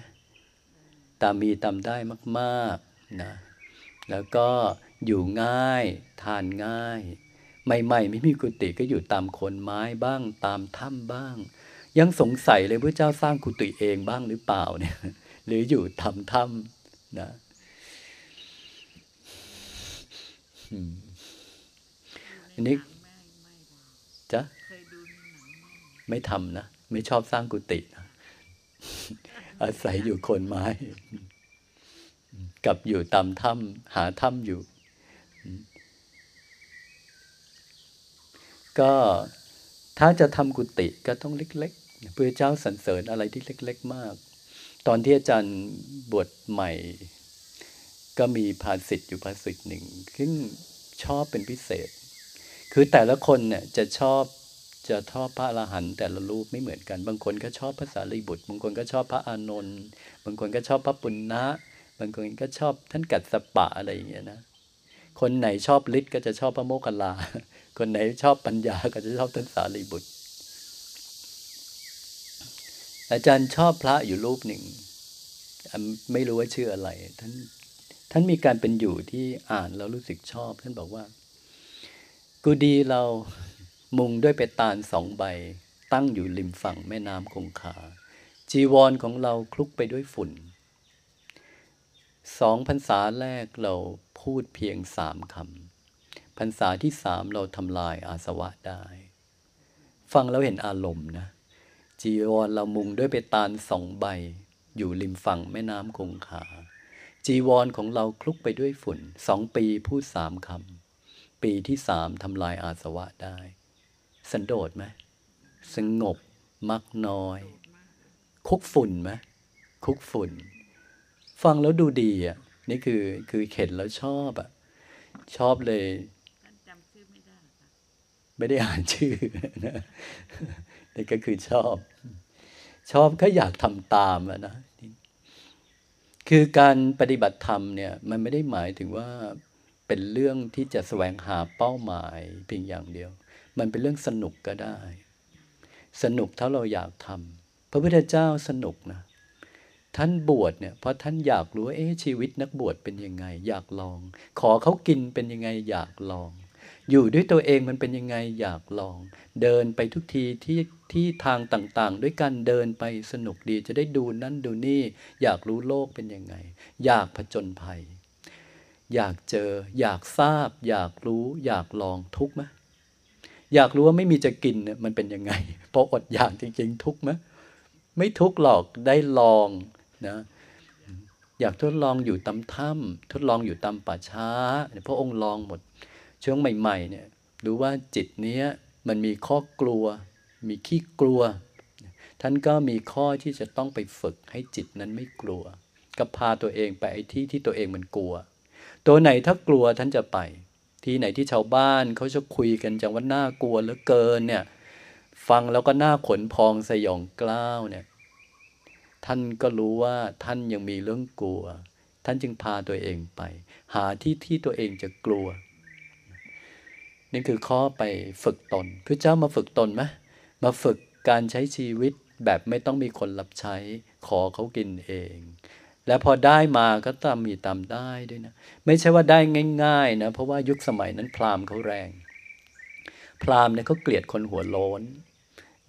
ตามมีตามได้มาก ๆ นะ แล้วก็อยู่ง่ายทานง่าย ใหม่ๆไม่มีกุฏิก็อยู่ตามโคนไม้บ้างตามถ้ำบ้าง ยังสงสัยเลยพระเจ้าสร้างกุฏิเองบ้างหรือเปล่าเนี่ย หรืออยู่ทำถ้ำนะอันนี้จะไม่ทำนะ ไม่ชอบสร้างกุฏินะอาศัยอยู่โคนไม้ กับอยู่ตามถ้ำหาถ้ำอยู่ ก็ถ้าจะทำกุฏิก็ต้องเล็กๆพระเจ้าสรรเสริญอะไรที่เล็ก ๆ มาก ตอนที่อาจารย์บวชใหม่ ก็มีภาษิตอยู่ภาษิตหนึ่งซึ่งชอบเป็นพิเศษ คือแต่ละคนเนี่ยจะชอบจะชอบพระอรหันต์แต่ละรูปไม่เหมือนกัน บางคนก็ชอบภาษาลีบุตร บางคนก็ชอบพระอานนท์ บางคนก็ชอบพระปุณณะ บางคนก็ชอบท่านกัดสปะอะไรอย่างเงี้ยนะ คนไหนชอบฤทธิ์ก็จะชอบพระโมคคัลลา คนไหนชอบปัญญาก็จะชอบท่านสารีบุตร อาจารย์ชอบพระอยู่รูปหนึ่ง ไม่รู้ว่าชื่ออะไร ท่านท่านมีการเป็นอยู่ที่อ่านแล้วรู้สึกชอบ ท่านบอกว่า กูดีเรามุงด้วยไปตาลสองใบ ตั้งอยู่ริมฝั่งแม่น้ำคงคา จีวรของเราคลุกไปด้วยฝุ่น สองพรรษาแรกเราพูดเพียงสามคำพรรษาที่สามเราทำลายอาสวะได้ ฟังแล้วเห็นอารมณ์นะ จีวรเรามุงด้วยไปตาลสองใบ อยู่ริมฝั่งแม่น้ำคงคา จีวรของเราคลุกไปด้วยฝุ่นสองปีพูดสามคำ ปีที่สามทำลายอาสวะได้ สันโดษไหมสงบ มักน้อย คุกฝุ่นไหมคุกฝุ่น ฟังแล้วดูดีอะ นี่คือคือเข็นแล้วชอบอะ ชอบเลยจำชื่อไม่ได้ค่ะไม่ได้อ่านชื่อนะนี่ก็คือชอบ ชอบก็อยากทำตามอะนะคือการปฏิบัติธรรมเนี่ย มันไม่ได้หมายถึงว่าเป็นเรื่องที่จะแสวงหาเป้าหมายเพียงอย่างเดียว มันเป็นเรื่องสนุกก็ได้ สนุกถ้าเราอยากทำพระพุทธเจ้าสนุกนะ ท่านบวชเนี่ยเพราะท่านอยากรู้เอ๊ะชีวิตนักบวชเป็นยังไง อยากลอง ขอเขากินเป็นยังไงอยากลอง อยู่ด้วยตัวเองมันเป็นยังไงอยากลอง เดินไปทุกทีที่ที่ทางต่างๆ ด้วยกันเดินไปสนุกดีจะได้ดูนั่นดูนี่ อยากรู้โลกเป็นยังไง อยากผจญภัย อยากเจอ อยากทราบ อยากรู้ อยากลองทุกไหมอยากรู้ว่าไม่มีจะกินเนี่ยมันเป็นยังไงพออดอยากจริงๆ ทุกไหมไม่ทุกหรอกได้ลอง นะอยากทดลองอยู่ตามถ้ำทดลองอยู่ตามป่าช้าพระองค์ลองหมด ช่วงใหม่ๆเนี่ยรู้ว่าจิตเนี้ยมันมีข้อกลัว มีขี้กลัว ท่านก็มีข้อที่จะต้องไปฝึกให้จิตนั้นไม่กลัว ก็พาตัวเองไปไอ้ที่ที่ตัวเองมันกลัว ตัวไหนถ้ากลัวท่านจะไป ที่ไหนที่ชาวบ้านเขาจะคุยกันจังว่าน่ากลัวเหลือเกินเนี่ย ฟังแล้วก็น่าขนพองสยองกล้าวเนี่ย ท่านก็รู้ว่าท่านยังมีเรื่องกลัว ท่านจึงพาตัวเองไป หาที่ที่ตัวเองจะกลัว นี่คือข้อไปฝึกตนพระเจ้ามาฝึกตนไหมมาฝึกการใช้ชีวิตแบบไม่ต้องมีคนรับใช้ ขอเขากินเอง แล้วพอได้มาก็ตามมีตามได้ด้วยนะ ไม่ใช่ว่าได้ง่าย ๆ นะ เพราะว่ายุคสมัยนั้นพราหมณ์เขาแรง พราหมณ์เนี่ยเขาเกลียดคนหัวโล้น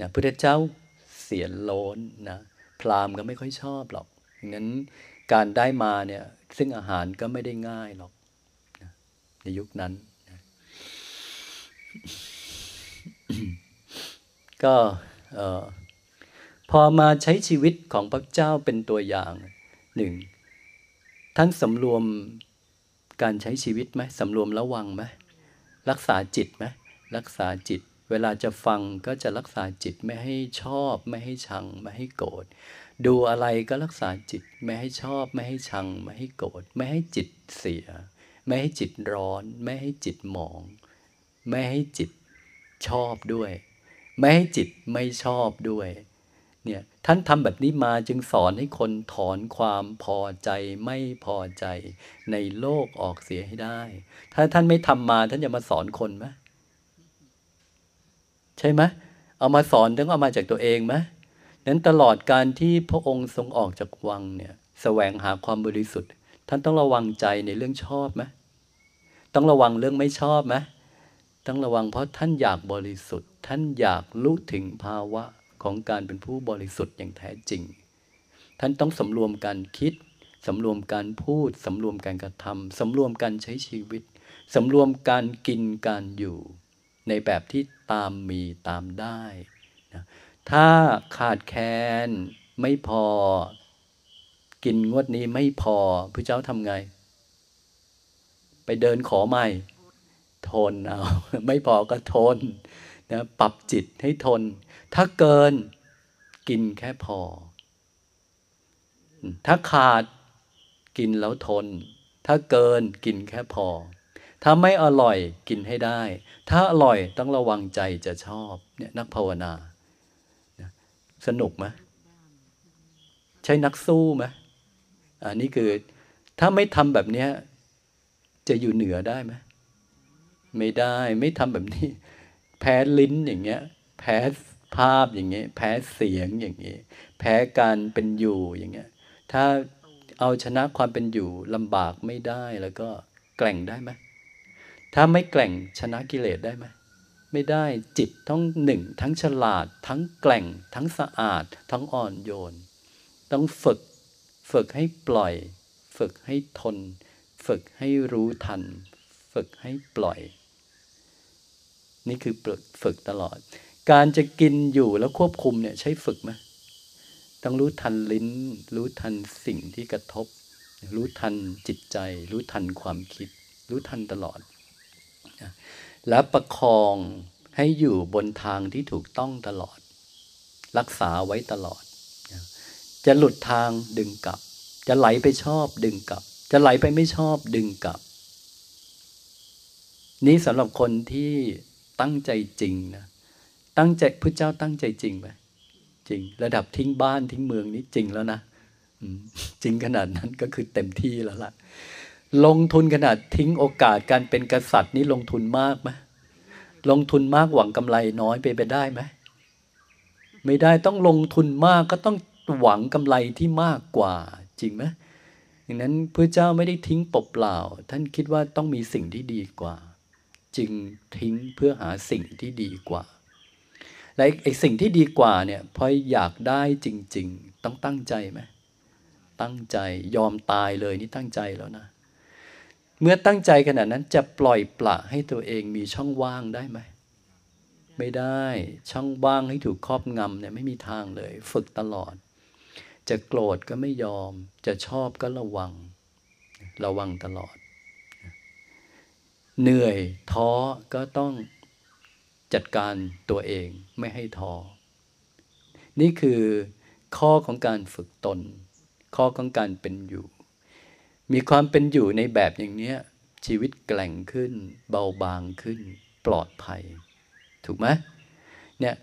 นะพระเจ้าเสียนโล้นนะ พราหมณ์ก็ไม่ค่อยชอบหรอกงั้นการได้มาเนี่ยซึ่งอาหารก็ไม่ได้ง่ายหรอกนะในยุคนั้นนะก็พอมาใช้ชีวิตของพระเจ้าเป็นตัวอย่างหนึ่งท่านสำรวมการใช้ชีวิตไหมสำรวมระวังไหมรักษาจิตไหมรักษาจิต เวลาจะฟังก็จะรักษาจิตไม่ให้ชอบ ไม่ให้ชัง ไม่ให้โกรธดูอะไรก็รักษาจิตไม่ให้ชอบ ไม่ให้ชัง ไม่ให้โกรธไม่ให้จิตเสีย ไม่ให้จิตร้อน ไม่ให้จิตหมอง ไม่ให้จิตชอบด้วย ไม่ให้จิตไม่ชอบด้วยเนี่ยท่านทำแบบนี้มาจึงสอนให้คนถอนความพอใจไม่พอใจในโลกออกเสียให้ได้ ถ้าท่านไม่ทำมาท่านจะมาสอนคนไหม ใช่ไหมเอามาสอนต้องเอามาจากตัวเองไหมนั้นตลอดการที่พระองค์ทรงออกจากวังเนี่ยแสวงหาความบริสุทธิ์ ท่านต้องระวังใจในเรื่องชอบไหมต้องระวังเรื่องไม่ชอบไหมต้องระวังเพราะท่านอยากบริสุทธิ์ ท่านอยากรู้ถึงภาวะของการเป็นผู้บริสุทธิ์อย่างแท้จริง ท่านต้องสำรวมการคิดสำรวมการพูดสำรวมการกระทำสำรวมการใช้ชีวิตสำรวมการกินการอยู่ ในแบบที่ตามมีตามได้นะถ้าขาดแคลนไม่พอ กินงวดนี้ไม่พอพระเจ้าทำไง ไปเดินขอใหม่ ทนเอา ไม่พอก็ทนนะปรับจิตให้ทน ถ้าเกินกินแค่พอ ถ้าขาดกินแล้วทน ถ้าเกินกินแค่พอ ถ้าไม่อร่อยกินให้ได้ ถ้าอร่อยต้องระวังใจจะชอบเนี่ยนักภาวนา สนุกไหมใช่นักสู้ไหมอันนี้คือ ถ้าไม่ทำแบบนี้จะอยู่เหนือได้ไหมไม่ได้ไม่ทำแบบนี้ แพ้ลิ้นอย่างเงี้ย แพ้ภาพอย่างเงี้ย แพ้เสียงอย่างเงี้ย แพ้การเป็นอยู่อย่างเงี้ย ถ้าเอาชนะความเป็นอยู่ลำบากไม่ได้แล้วก็แกล่งได้ไหม ถ้าไม่แกล่งชนะกิเลสได้ไหมไม่ได้จิตต้องหนึ่ง ทั้งฉลาด ทั้งแกล่ง ทั้งสะอาด ทั้งอ่อนโยน ต้องฝึก ฝึกให้ปล่อย ฝึกให้ทน ฝึกให้รู้ทัน ฝึกให้ปล่อย นี่คือฝึกตลอด การจะกินอยู่แล้วควบคุมเนี่ยใช้ฝึกไหมต้องรู้ทันลิ้น รู้ทันสิ่งที่กระทบ รู้ทันจิตใจ รู้ทันความคิด รู้ทันตลอด แล้วประคองให้อยู่บนทางที่ถูกต้องตลอด รักษาไว้ตลอด จะหลุดทางดึงกลับ จะไหลไปชอบดึงกลับ จะไหลไปไม่ชอบดึงกลับ นี่สำหรับคนที่ตั้งใจจริงนะตั้งใจพระเจ้าตั้งใจจริงไหมจริง ระดับทิ้งบ้านทิ้งเมืองนี้จริงแล้วนะจริงขนาดนั้นก็คือเต็มที่แล้วล่ะ ลงทุนขนาดทิ้งโอกาสการเป็นกษัตริย์นี้ลงทุนมากไหมลงทุนมากหวังกำไรน้อยไปไปได้ไหมไม่ได้ต้องลงทุนมากก็ต้องหวังกำไรที่มากกว่าจริงไหมอย่างนั้นพระเจ้าไม่ได้ทิ้งเปล่า ท่านคิดว่าต้องมีสิ่งที่ดีกว่า จึงทิ้งเพื่อหาสิ่งที่ดีกว่า และไอ้สิ่งที่ดีกว่าเนี่ยพออยากได้จริง ๆ ต้องตั้งใจไหมตั้งใจยอมตายเลยนี่ตั้งใจแล้วนะ เมื่อตั้งใจขนาดนั้นจะปล่อยปละให้ตัวเองมีช่องว่างได้ไหม ไม่ได้ช่องว่างให้ถูกครอบงำเนี่ยไม่มีทางเลย ฝึกตลอด จะโกรธก็ไม่ยอม จะชอบก็ระวัง ระวังตลอด เหนื่อยท้อก็ต้องจัดการตัวเองไม่ให้ท้อนี่คือข้อของการฝึกตน ข้อของการเป็นอยู่ มีความเป็นอยู่ในแบบอย่างนี้ชีวิตแกล่งขึ้น เบาบางขึ้น ปลอดภัย ถูกไหมเนี่ย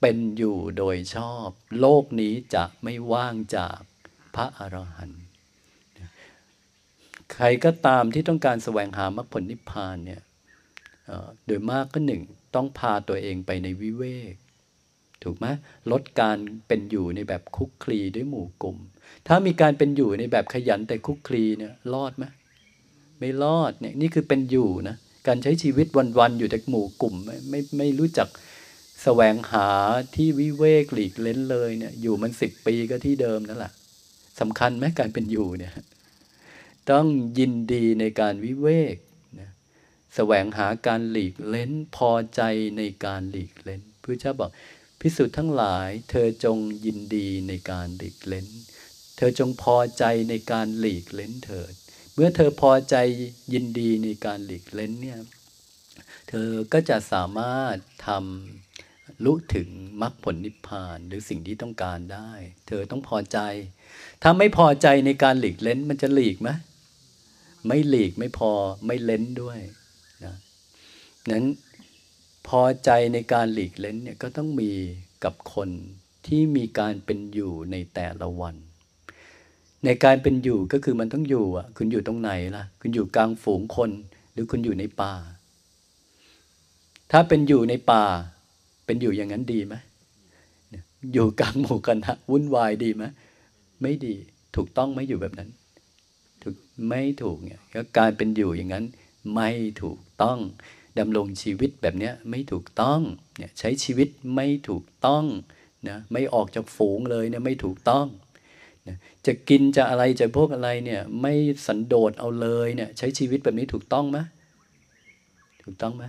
เป็นอยู่โดยชอบ โลกนี้จะไม่ว่างจากพระอรหันต์ใครก็ตามที่ต้องการแสวงหามรรคผลนิพพานเนี่ยโดยมากก็หนึ่ง ต้องพาตัวเองไปในวิเวก ถูกไหมลดการเป็นอยู่ในแบบคุกคลีด้วยหมู่กลุ่ม ถ้ามีการเป็นอยู่ในแบบขยันแต่คุกคลีเนี่ยรอดไหมไม่รอดเนี่ยนี่คือเป็นอยู่นะการใช้ชีวิตวันๆอยู่แต่หมู่กลุ่มไม่ไม่ไม่รู้จักแสวงหาที่วิเวกหลีกเล้นเลยเนี่ยอยู่มันสิบปีก็ที่เดิมนั่นแหละสำคัญไหมการเป็นอยู่เนี่ยต้องยินดีในการวิเวกนะแสวงหาการหลีกเล้นพอใจในการหลีกเล้นพระเจ้าบอกพิสุทธ์ทั้งหลาย เธอจงยินดีในการหลีกเล้น ธอจงพอใจในการหลีกเล้นเถิด เมื่อเธอพอใจยินดีในการหลีกเล้นเนี่ย เธอก็จะสามารถทำลุถึงมรรคผลนิพพานหรือสิ่งที่ต้องการได้ เธอต้องพอใจ ถ้าไม่พอใจในการหลีกเล้นมันจะหลีกไหมไม่หลีกไม่พอไม่เล้นด้วยนั้นพอใจในการหลีกเล้นเนี่ยก็ต้องมีกับคนที่มีการเป็นอยู่ในแต่ละวัน ในการเป็นอยู่ก็คือมันต้องอยู่อะ คุณอยู่ตรงไหนล่ะ คุณอยู่กลางฝูงคน หรือคุณอยู่ในป่า ถ้าเป็นอยู่ในป่า เป็นอยู่อย่างนั้นดีไหมอยู่กลางหมู่กันนะวุ่นวายดีไหมไม่ดี ถูกต้องไม่อยู่แบบนั้น ถูกไม่ถูกเนี่ยก็การเป็นอยู่อย่างนั้น ไม่ถูกต้องดำรงชีวิตแบบนี้ไม่ถูกต้องเนี่ยใช้ชีวิตไม่ถูกต้องนะไม่ออกจากฝูงเลยเนี่ยไม่ถูกต้อง นะจะกินจะอะไรจะพวกอะไรเนี่ย ไม่สันโดษเอาเลยเนี่ย ใช้ชีวิตแบบนี้ถูกต้องไหมถูกต้องไหม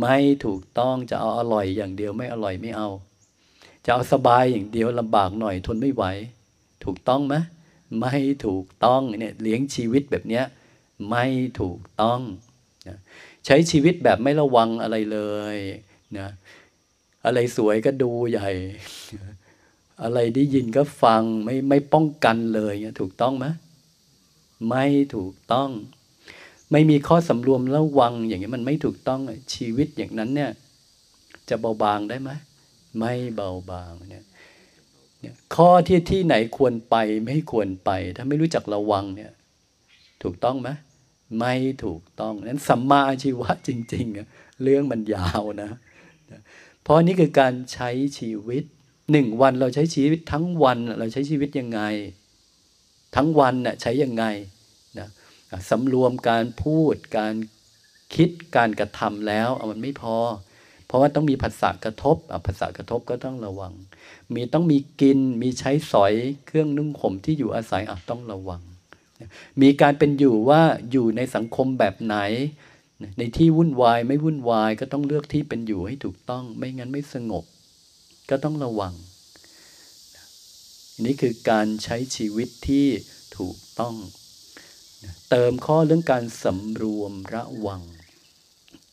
ไม่ถูกต้องจะเอาอร่อยอย่างเดียวไม่อร่อยไม่เอา จะเอาสบายอย่างเดียวลำบากหน่อยทนไม่ไหว ถูกต้องไหมไม่ถูกต้องเนี่ยเลี้ยงชีวิตแบบเนี้ยไม่ถูกต้องนะใช้ชีวิตแบบไม่ระวังอะไรเลยนะอะไรสวยก็ดูใหญ่ อะไรได้ยินก็ฟังไม่ไม่ป้องกันเลยเงี้ถูกต้องไหมไม่ถูกต้อง ไม่มีข้อสำรวมระวัง อย่างเงี้ยมันไม่ถูกต้องชีวิตอย่างนั้นเนี่ย จะเบาบางได้ไหมไม่เบาบางเนี่ยเนี่ยข้อที่ที่ไหนควรไปไม่ควรไป ถ้าไม่รู้จักระวังเนี่ย ถูกต้องไหมไม่ถูกต้องนั้นสัมมาอาชีวะจริง ๆ เรื่องมันยาวนะ เพราะนี่คือการใช้ชีวิต หนึ่งวันเราใช้ชีวิตทั้งวันเราใช้ชีวิตยังไง ทั้งวันน่ะใช้ยังไงนะสำรวมการพูดการคิดการกระทำแล้วมันไม่พอ เพราะว่าต้องมีภาษากระทบภาษากระทบก็ต้องระวัง มีต้องมีกินมีใช้สอยเครื่องนุ่งห่มที่อยู่อาศัยต้องระวัง มีการเป็นอยู่ว่าอยู่ในสังคมแบบไหน ในที่วุ่นวายไม่วุ่นวายก็ต้องเลือกที่เป็นอยู่ให้ถูกต้อง ไม่งั้นไม่สงบ ก็ต้องระวังนี่คือการใช้ชีวิตที่ถูกต้อง เติมข้อเรื่องการสำรวมระวัง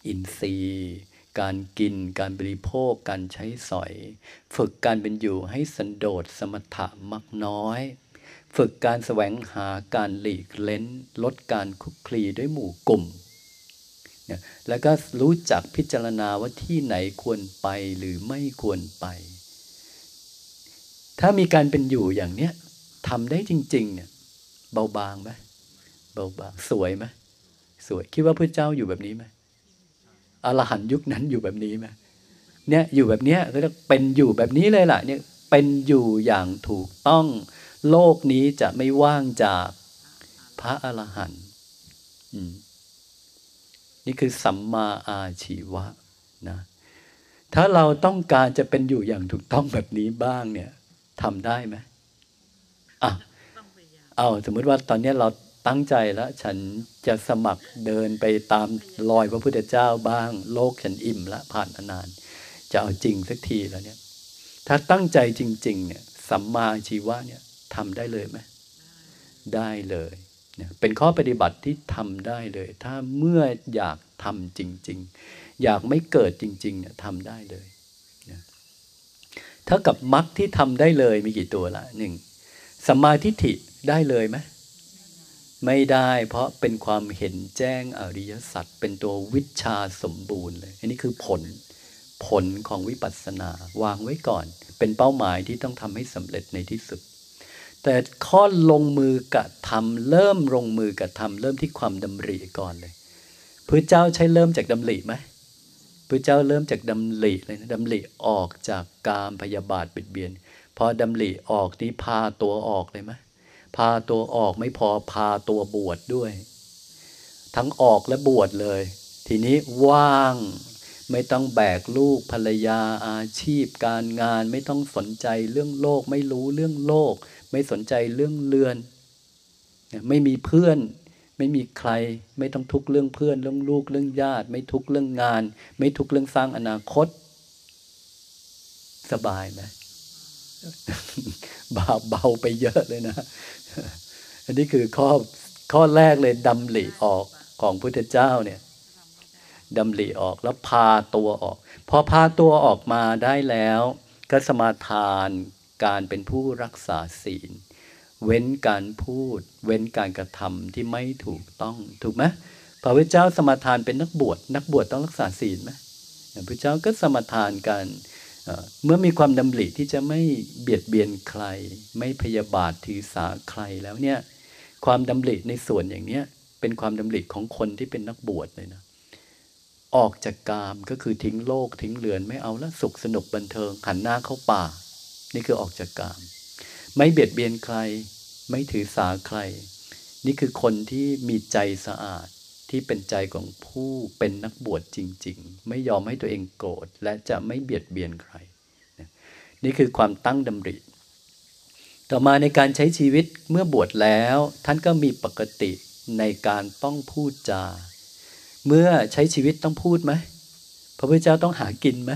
อินทรีย์ การกิน การบริโภค การใช้สอย ฝึกการเป็นอยู่ให้สันโดษสมถะมักน้อย ฝึกการแสวงหาการหลีกเล้น ลดการคุกคลีด้วยหมู่กลุ่ม แล้วก็รู้จักพิจารณาว่าที่ไหนควรไปหรือไม่ควรไป ถ้ามีการเป็นอยู่อย่างเนี้ยทำได้จริง ๆ เนี่ยเบาบางไหมเบาบางสวยไหมสวยคิดว่าพระเจ้าอยู่แบบนี้ไหมอรหันยุคนั้นอยู่แบบนี้ไหมเนี่ยอยู่แบบเนี้ยก็จะเป็นอยู่แบบนี้เลยล่ะเนี่ยเป็นอยู่อย่างถูกต้อง โลกนี้จะไม่ว่างจากพระอรหันต์ นี่คือสัมมาอาชีวะนะถ้าเราต้องการจะเป็นอยู่อย่างถูกต้องแบบนี้บ้างเนี่ยทำได้ไหมอะเอาสมมติว่าตอนนี้เราตั้งใจแล้ว ฉันจะสมัครเดินไปตามรอยพระพุทธเจ้าบ้าง โลกฉันอิ่มละผ่านนาน จะเอาจริงสักทีแล้วเนี่ย ถ้าตั้งใจจริง ๆ เนี่ยสัมมาชีวะเนี่ยทำได้เลยไหมได้เลย เป็นข้อปฏิบัติที่ทำได้เลย ถ้าเมื่ออยากทำจริง ๆ อยากไม่เกิดจริงๆเนี่ยทำได้เลยถ้ากับมรรคที่ทำได้เลยมีกี่ตัวละหนึ่งสมาธิฏฐิได้เลยไหมไม่ได้เพราะเป็นความเห็นแจ้งอริยสัจเป็นตัววิชาสมบูรณ์เลย อันนี้คือผลผลของวิปัสสนาวางไว้ก่อน เป็นเป้าหมายที่ต้องทำให้สำเร็จในที่สุด แต่ข้อลงมือกระทำเริ่มลงมือกระทำเริ่มที่ความดำริก่อนเลยพระเจ้าใช้เริ่มจากดำริไหมพระเจ้าเริ่มจากดำริเลยนะดำริออกจากกามพยาบาทบิดเบียน พอดำริออกนี้พาตัวออกเลยไหมพาตัวออกไม่พอพาตัวบวชดด้วย ทั้งออกและบวชเลย ทีนี้ว่าง ไม่ต้องแบกลูกภรรยาอาชีพ การงานไม่ต้องสนใจเรื่องโลกไม่รู้เรื่องโลก ไม่สนใจเรื่องเรือน ไม่มีเพื่อน ไม่มีใคร ไม่ต้องทุกเรื่องเพื่อน เรื่องลูกเรื่องญาติ ไม่ทุกเรื่องงาน ไม่ทุกเรื่องสร้างอนาคต สบายไหมบาเบาไปเยอะเลยนะ อันนี้คือข้อข้อแรกเลยดำหลีออกของพุทธเจ้าเนี่ยดำหลีออกแล้วพาตัวออก พอพาตัวออกมาได้แล้ว ก็สมาทาน การเป็นผู้รักษาศีล เว้นการพูด เว้นการกระทำที่ไม่ถูกต้องถูกไหมพระพุทธเจ้าสมาทานเป็นนักบวชนักบวชต้องรักษาศีลไหมพระพุทธเจ้าก็สมาทานกันเมื่อมีความดำริที่จะไม่เบียดเบียนใคร ไม่พยาบาทถือสาใครแล้วเนี่ยความดำริในส่วนอย่างเนี้ยเป็นความดำริของคนที่เป็นนักบวชเลยนะออกจากกามก็คือทิ้งโลกทิ้งเรือนไม่เอาละสุขสนุกบันเทิงหันหน้าเข้าป่า นี่คือออกจากกาม ไม่เบียดเบียนใคร ไม่ถือสาใคร นี่คือคนที่มีใจสะอาดที่เป็นใจของผู้เป็นนักบวชจริง ๆ ไม่ยอมให้ตัวเองโกรธและจะไม่เบียดเบียนใคร นี่คือความตั้งดำริ ต่อมาในการใช้ชีวิตเมื่อบวชแล้ว ท่านก็มีปกติในการต้องพูดจา เมื่อใช้ชีวิตต้องพูดไหมพระพุทธเจ้าต้องหากินไหม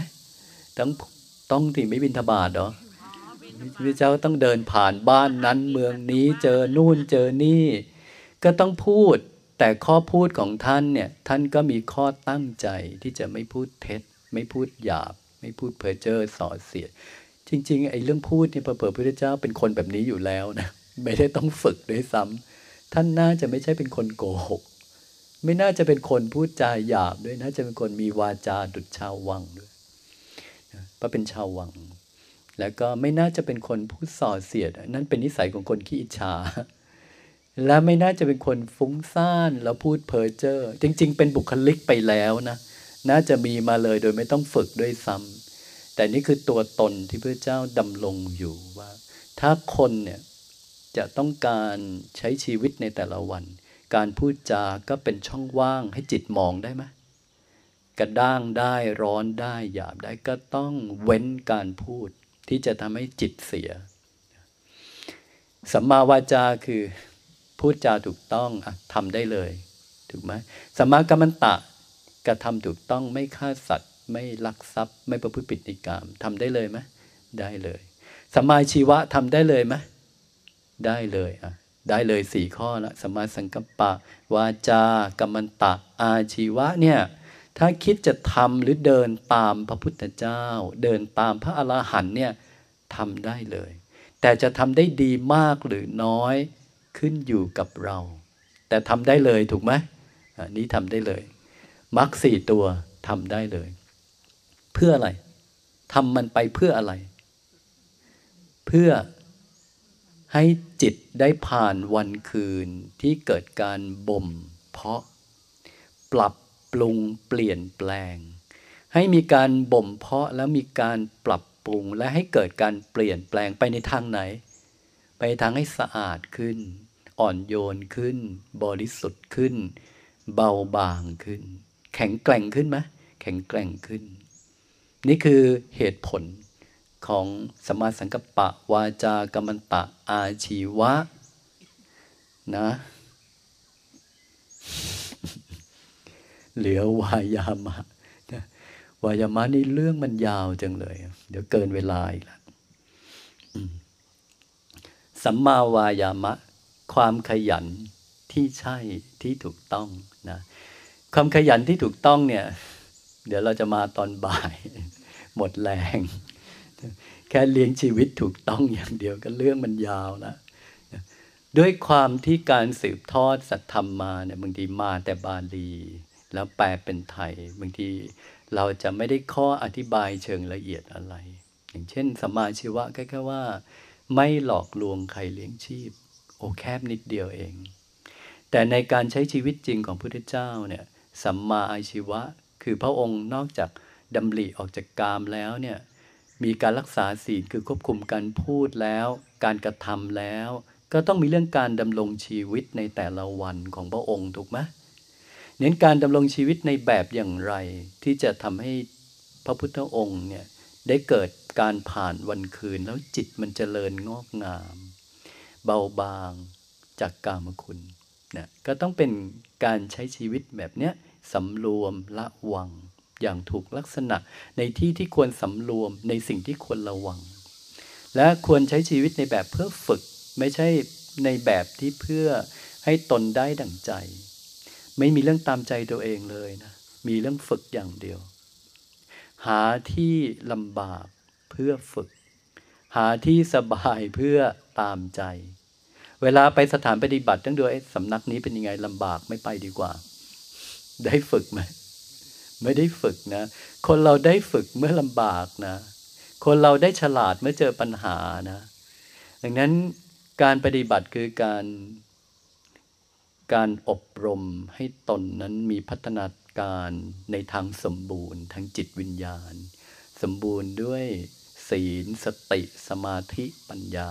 ต้องต้องที่ไม่บินทบาทหรอ พระเจ้าต้องเดินผ่านบ้านนั้นเมืองนี้เจอนู่นเจอนี่ ก็ต้องพูด แต่ข้อพูดของท่านเนี่ยท่านก็มีข้อตั้งใจที่จะไม่พูดเท็จ ไม่พูดหยาบ ไม่พูดเพ้อเจ้อส่อเสียดจริง ๆ ไอ้เรื่องพูดเนี่ยพระเผอพระพุทธเจ้าเป็นคนแบบนี้อยู่แล้วนะไม่ได้ต้องฝึกด้วยซ้ำท่านน่าจะไม่ใช่เป็นคนโกหก ไม่น่าจะเป็นคนพูดจาหยาบด้วยน่าจะเป็นคนมีวาจาดุจชาววังด้วยเพราะเป็นชาววัง แล้วก็ไม่น่าจะเป็นคนพูดส่อเสียด นั่นเป็นนิสัยของคนขี้อิจฉา และไม่น่าจะเป็นคนฟุ้งซ่านแล้วพูดเพ้อเจ้อจริง ๆ เป็นบุคลิกไปแล้วนะ น่าจะมีมาเลยโดยไม่ต้องฝึกด้วยซ้ำแต่นี่คือตัวตนที่พระเจ้าดำรงอยู่ว่า ถ้าคนเนี่ยจะต้องการใช้ชีวิตในแต่ละวัน การพูดจาก็เป็นช่องว่างให้จิตมองได้ไหมกระด้างได้ร้อนได้หยาบได้ก็ต้องเว้นการพูด ที่จะทำให้จิตเสีย สัมมาวาจาคือพูดจาถูกต้องอทำได้เลย ถูกไหมสัมมากัมมันตะกระทำถูกต้องไม่ฆ่าสัตว์ ไม่ลักทรัพย์ ไม่ประพฤติผิดในกรรมทำได้เลยไหมได้เลยสัมมาชีวะทำได้เลยไหมได้เลยอะได้เลยสี่ข้อละสัมมาสังกัปปะ วาจากัมมันตะ อาชีวะเนี่ย ถ้าคิดจะทำหรือเดินตามพระพุทธเจ้า เดินตามพระอรหันต์เนี่ยทำได้เลย แต่จะทำได้ดีมากหรือน้อยขึ้นอยู่กับเรา แต่ทำได้เลยถูกไหมอันนี้ทำได้เลยมรรคสี่ตัวทำได้เลย เพื่ออะไรทำมันไปเพื่ออะไร เพื่อให้จิตได้ผ่านวันคืนที่เกิดการบ่ม เพาะปรับ ปรุงเปลี่ยนแปลง ให้มีการบ่มเพาะแล้วมีการปรับปรุงและให้เกิดการเปลี่ยนแปลงไปในทางไหน ไปทางให้สะอาดขึ้น อ่อนโยนขึ้น บริสุทธิ์ขึ้น เบาบางขึ้น แข็งแกร่งขึ้นไหมแข็งแกร่งขึ้น นี่คือเหตุผลของสมาสังกปะวาจากรรมตะอาชีวะ นะ เหลือวายามะวายามะนี่เรื่องมันยาวจังเลย เดี๋ยวเกินเวลาอีกแล้วสัมมาวายามะ ความขยันที่ใช่ที่ถูกต้องนะความขยันที่ถูกต้องเนี่ย เดี๋ยวเราจะมาตอนบ่าย หมดแรง แค่เลี้ยงชีวิตถูกต้องอย่างเดียวก็เรื่องมันยาวแล้วด้วยความที่การสืบทอดสัตธรรมมาเนี่ยบางทีมาแต่บาลี แล้วแปลเป็นไทย บางทีเราจะไม่ได้ข้ออธิบายเชิงละเอียดอะไร อย่างเช่นสมาชีวะแค่ว่า ไม่หลอกลวงใครเลี้ยงชีพ โอ้แคบนิดเดียวเอง แต่ในการใช้ชีวิตจริงของพระพุทธเจ้าเนี่ยสัมมาอาชีวะ คือพระองค์นอกจากดำริออกจากกามแล้วเนี่ยมีการรักษาศีลคือควบคุมการพูดแล้ว การกระทำแล้ว ก็ต้องมีเรื่องการดำรงชีวิตในแต่ละวันของพระองค์ถูกไหม น้นการดำรงชีวิตในแบบอย่างไร ที่จะทำให้พระพุทธองค์เนี่ยได้เกิดการผ่านวันคืนแล้วจิตมันเจริญงอกงาม เบาบางจากกามคุณนะก็ต้องเป็นการใช้ชีวิตแบบเนี้ยสำรวมละวัง อย่างถูกลักษณะในที่ที่ควรสำรวมในสิ่งที่ควรระวัง และควรใช้ชีวิตในแบบเพื่อฝึก ไม่ใช่ในแบบที่เพื่อให้ตนได้ดั่งใจ ไม่มีเรื่องตามใจตัวเองเลยนะ มีเรื่องฝึกอย่างเดียว หาที่ลำบากเพื่อฝึก หาที่สบายเพื่อตามใจ เวลาไปสถานปฏิบัติต้องดูไอ้สำนักนี้เป็นยังไงลำบากไม่ไปดีกว่า ได้ฝึกไหมไม่ได้ฝึกนะ คนเราได้ฝึกเมื่อลำบากนะ คนเราได้ฉลาดเมื่อเจอปัญหานะ ดังนั้นการปฏิบัติคือการ การอบรมให้ตนนั้นมีพัฒนาการในทางสมบูรณ์ทางจิตวิญญาณ สมบูรณ์ด้วยศีลสติสมาธิปัญญา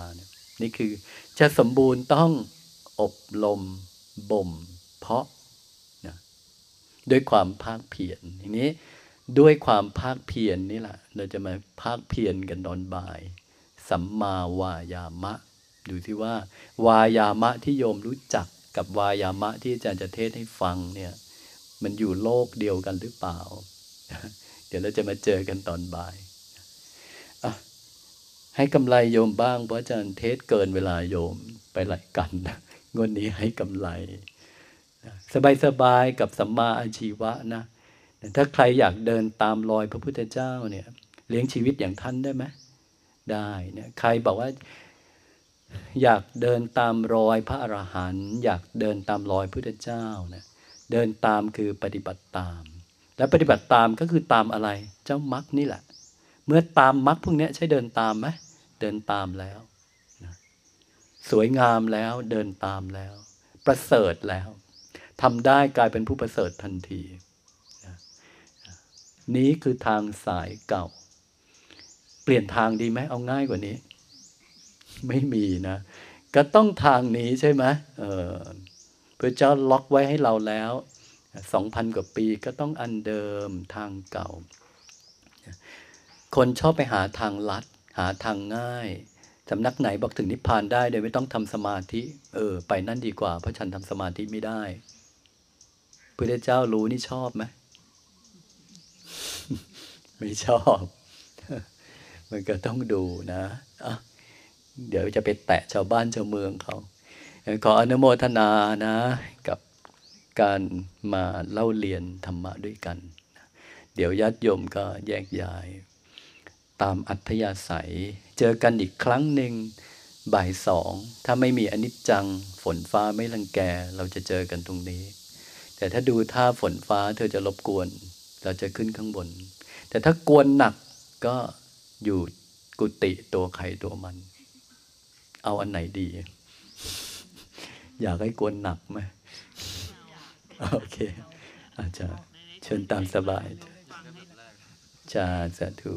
นี่คือจะสมบูรณ์ต้องอบรมบ่ม เพาะด้วยความภาคเพียรทีนี้ด้วยความภาคเพียรนนี่แหละเราจะมาภาคเพียรกันตอนบ่าย สัมมาวายามะ ดูที่ว่า วายามะที่โยมรู้จัก กับวายามะที่อาจารย์จะเทศให้ฟังเนี่ย มันอยู่โลกเดียวกันหรือเปล่า เดี๋ยวเราจะมาเจอกันตอนบ่ายให้กำไรโยมบ้างเพราะอาจารย์เทศเกินเวลาโยมไปหลายกันงวดนี้ให้กำไร สบายๆกับสัมมาอาชีวะนะถ้าใครอยากเดินตามรอยพระพุทธเจ้าเนี่ย เลี้ยงชีวิตอย่างท่านได้ไหมได้เนี่ยใครบอกว่า อยากเดินตามรอยพระอรหันต์อยากเดินตามรอยพุทธเจ้าเนี่ยเดินตามคือปฏิบัติตาม และปฏิบัติตามก็คือตามอะไรเจ้ามรรคนี่แหละ เมื่อตามมรรคพวกนี้ใช่เดินตามไหมเดินตามแล้วนะสวยงามแล้วเดินตามแล้ว ประเสริฐแล้วทำได้กลายเป็นผู้ประเสริฐทันทีนะนี้คือทางสายเก่า เปลี่ยนทางดีไหมเอาง่ายกว่านี้ ไม่มีนะ ก็ต้องทางนี้ใช่ไหมเออพระเจ้าล็อกไว้ให้เราแล้วสองพันกว่าปีก็ต้องอันเดิมทางเก่า คนชอบไปหาทางลัด หาทางง่ายสำนักไหนบอกถึงนิพพานได้โดยไม่ต้องทำสมาธิ เออ ไปนั่นดีกว่า เพราะฉันทำสมาธิไม่ได้พระเจ้ารู้นี่ชอบไหมไม่ชอบ มันก็ต้องดูนะอะ เดี๋ยวจะไปแตะชาวบ้านชาวเมืองเขาขออนุโมทนานะกับการมาเล่าเรียนธรรมะด้วยกัน เดี๋ยวญาติโยมก็แยกย้าย ตามอัธยาศัย เจอกันอีกครั้งหนึ่งบ่ายสอง ถ้าไม่มีอนิจจัง ฝนฟ้าไม่รังแก เราจะเจอกันตรงนี้ แต่ถ้าดูท่าฝนฟ้าเธอจะรบกวน เราจะขึ้นข้างบน แต่ถ้ากวนหนักก็อยู่กุฏิตัวใครตัวมัน เอาอันไหนดี อยากให้กวนหนักไหมโอเค อาจจะเชิญตามสบายฟังให้จาสาธุ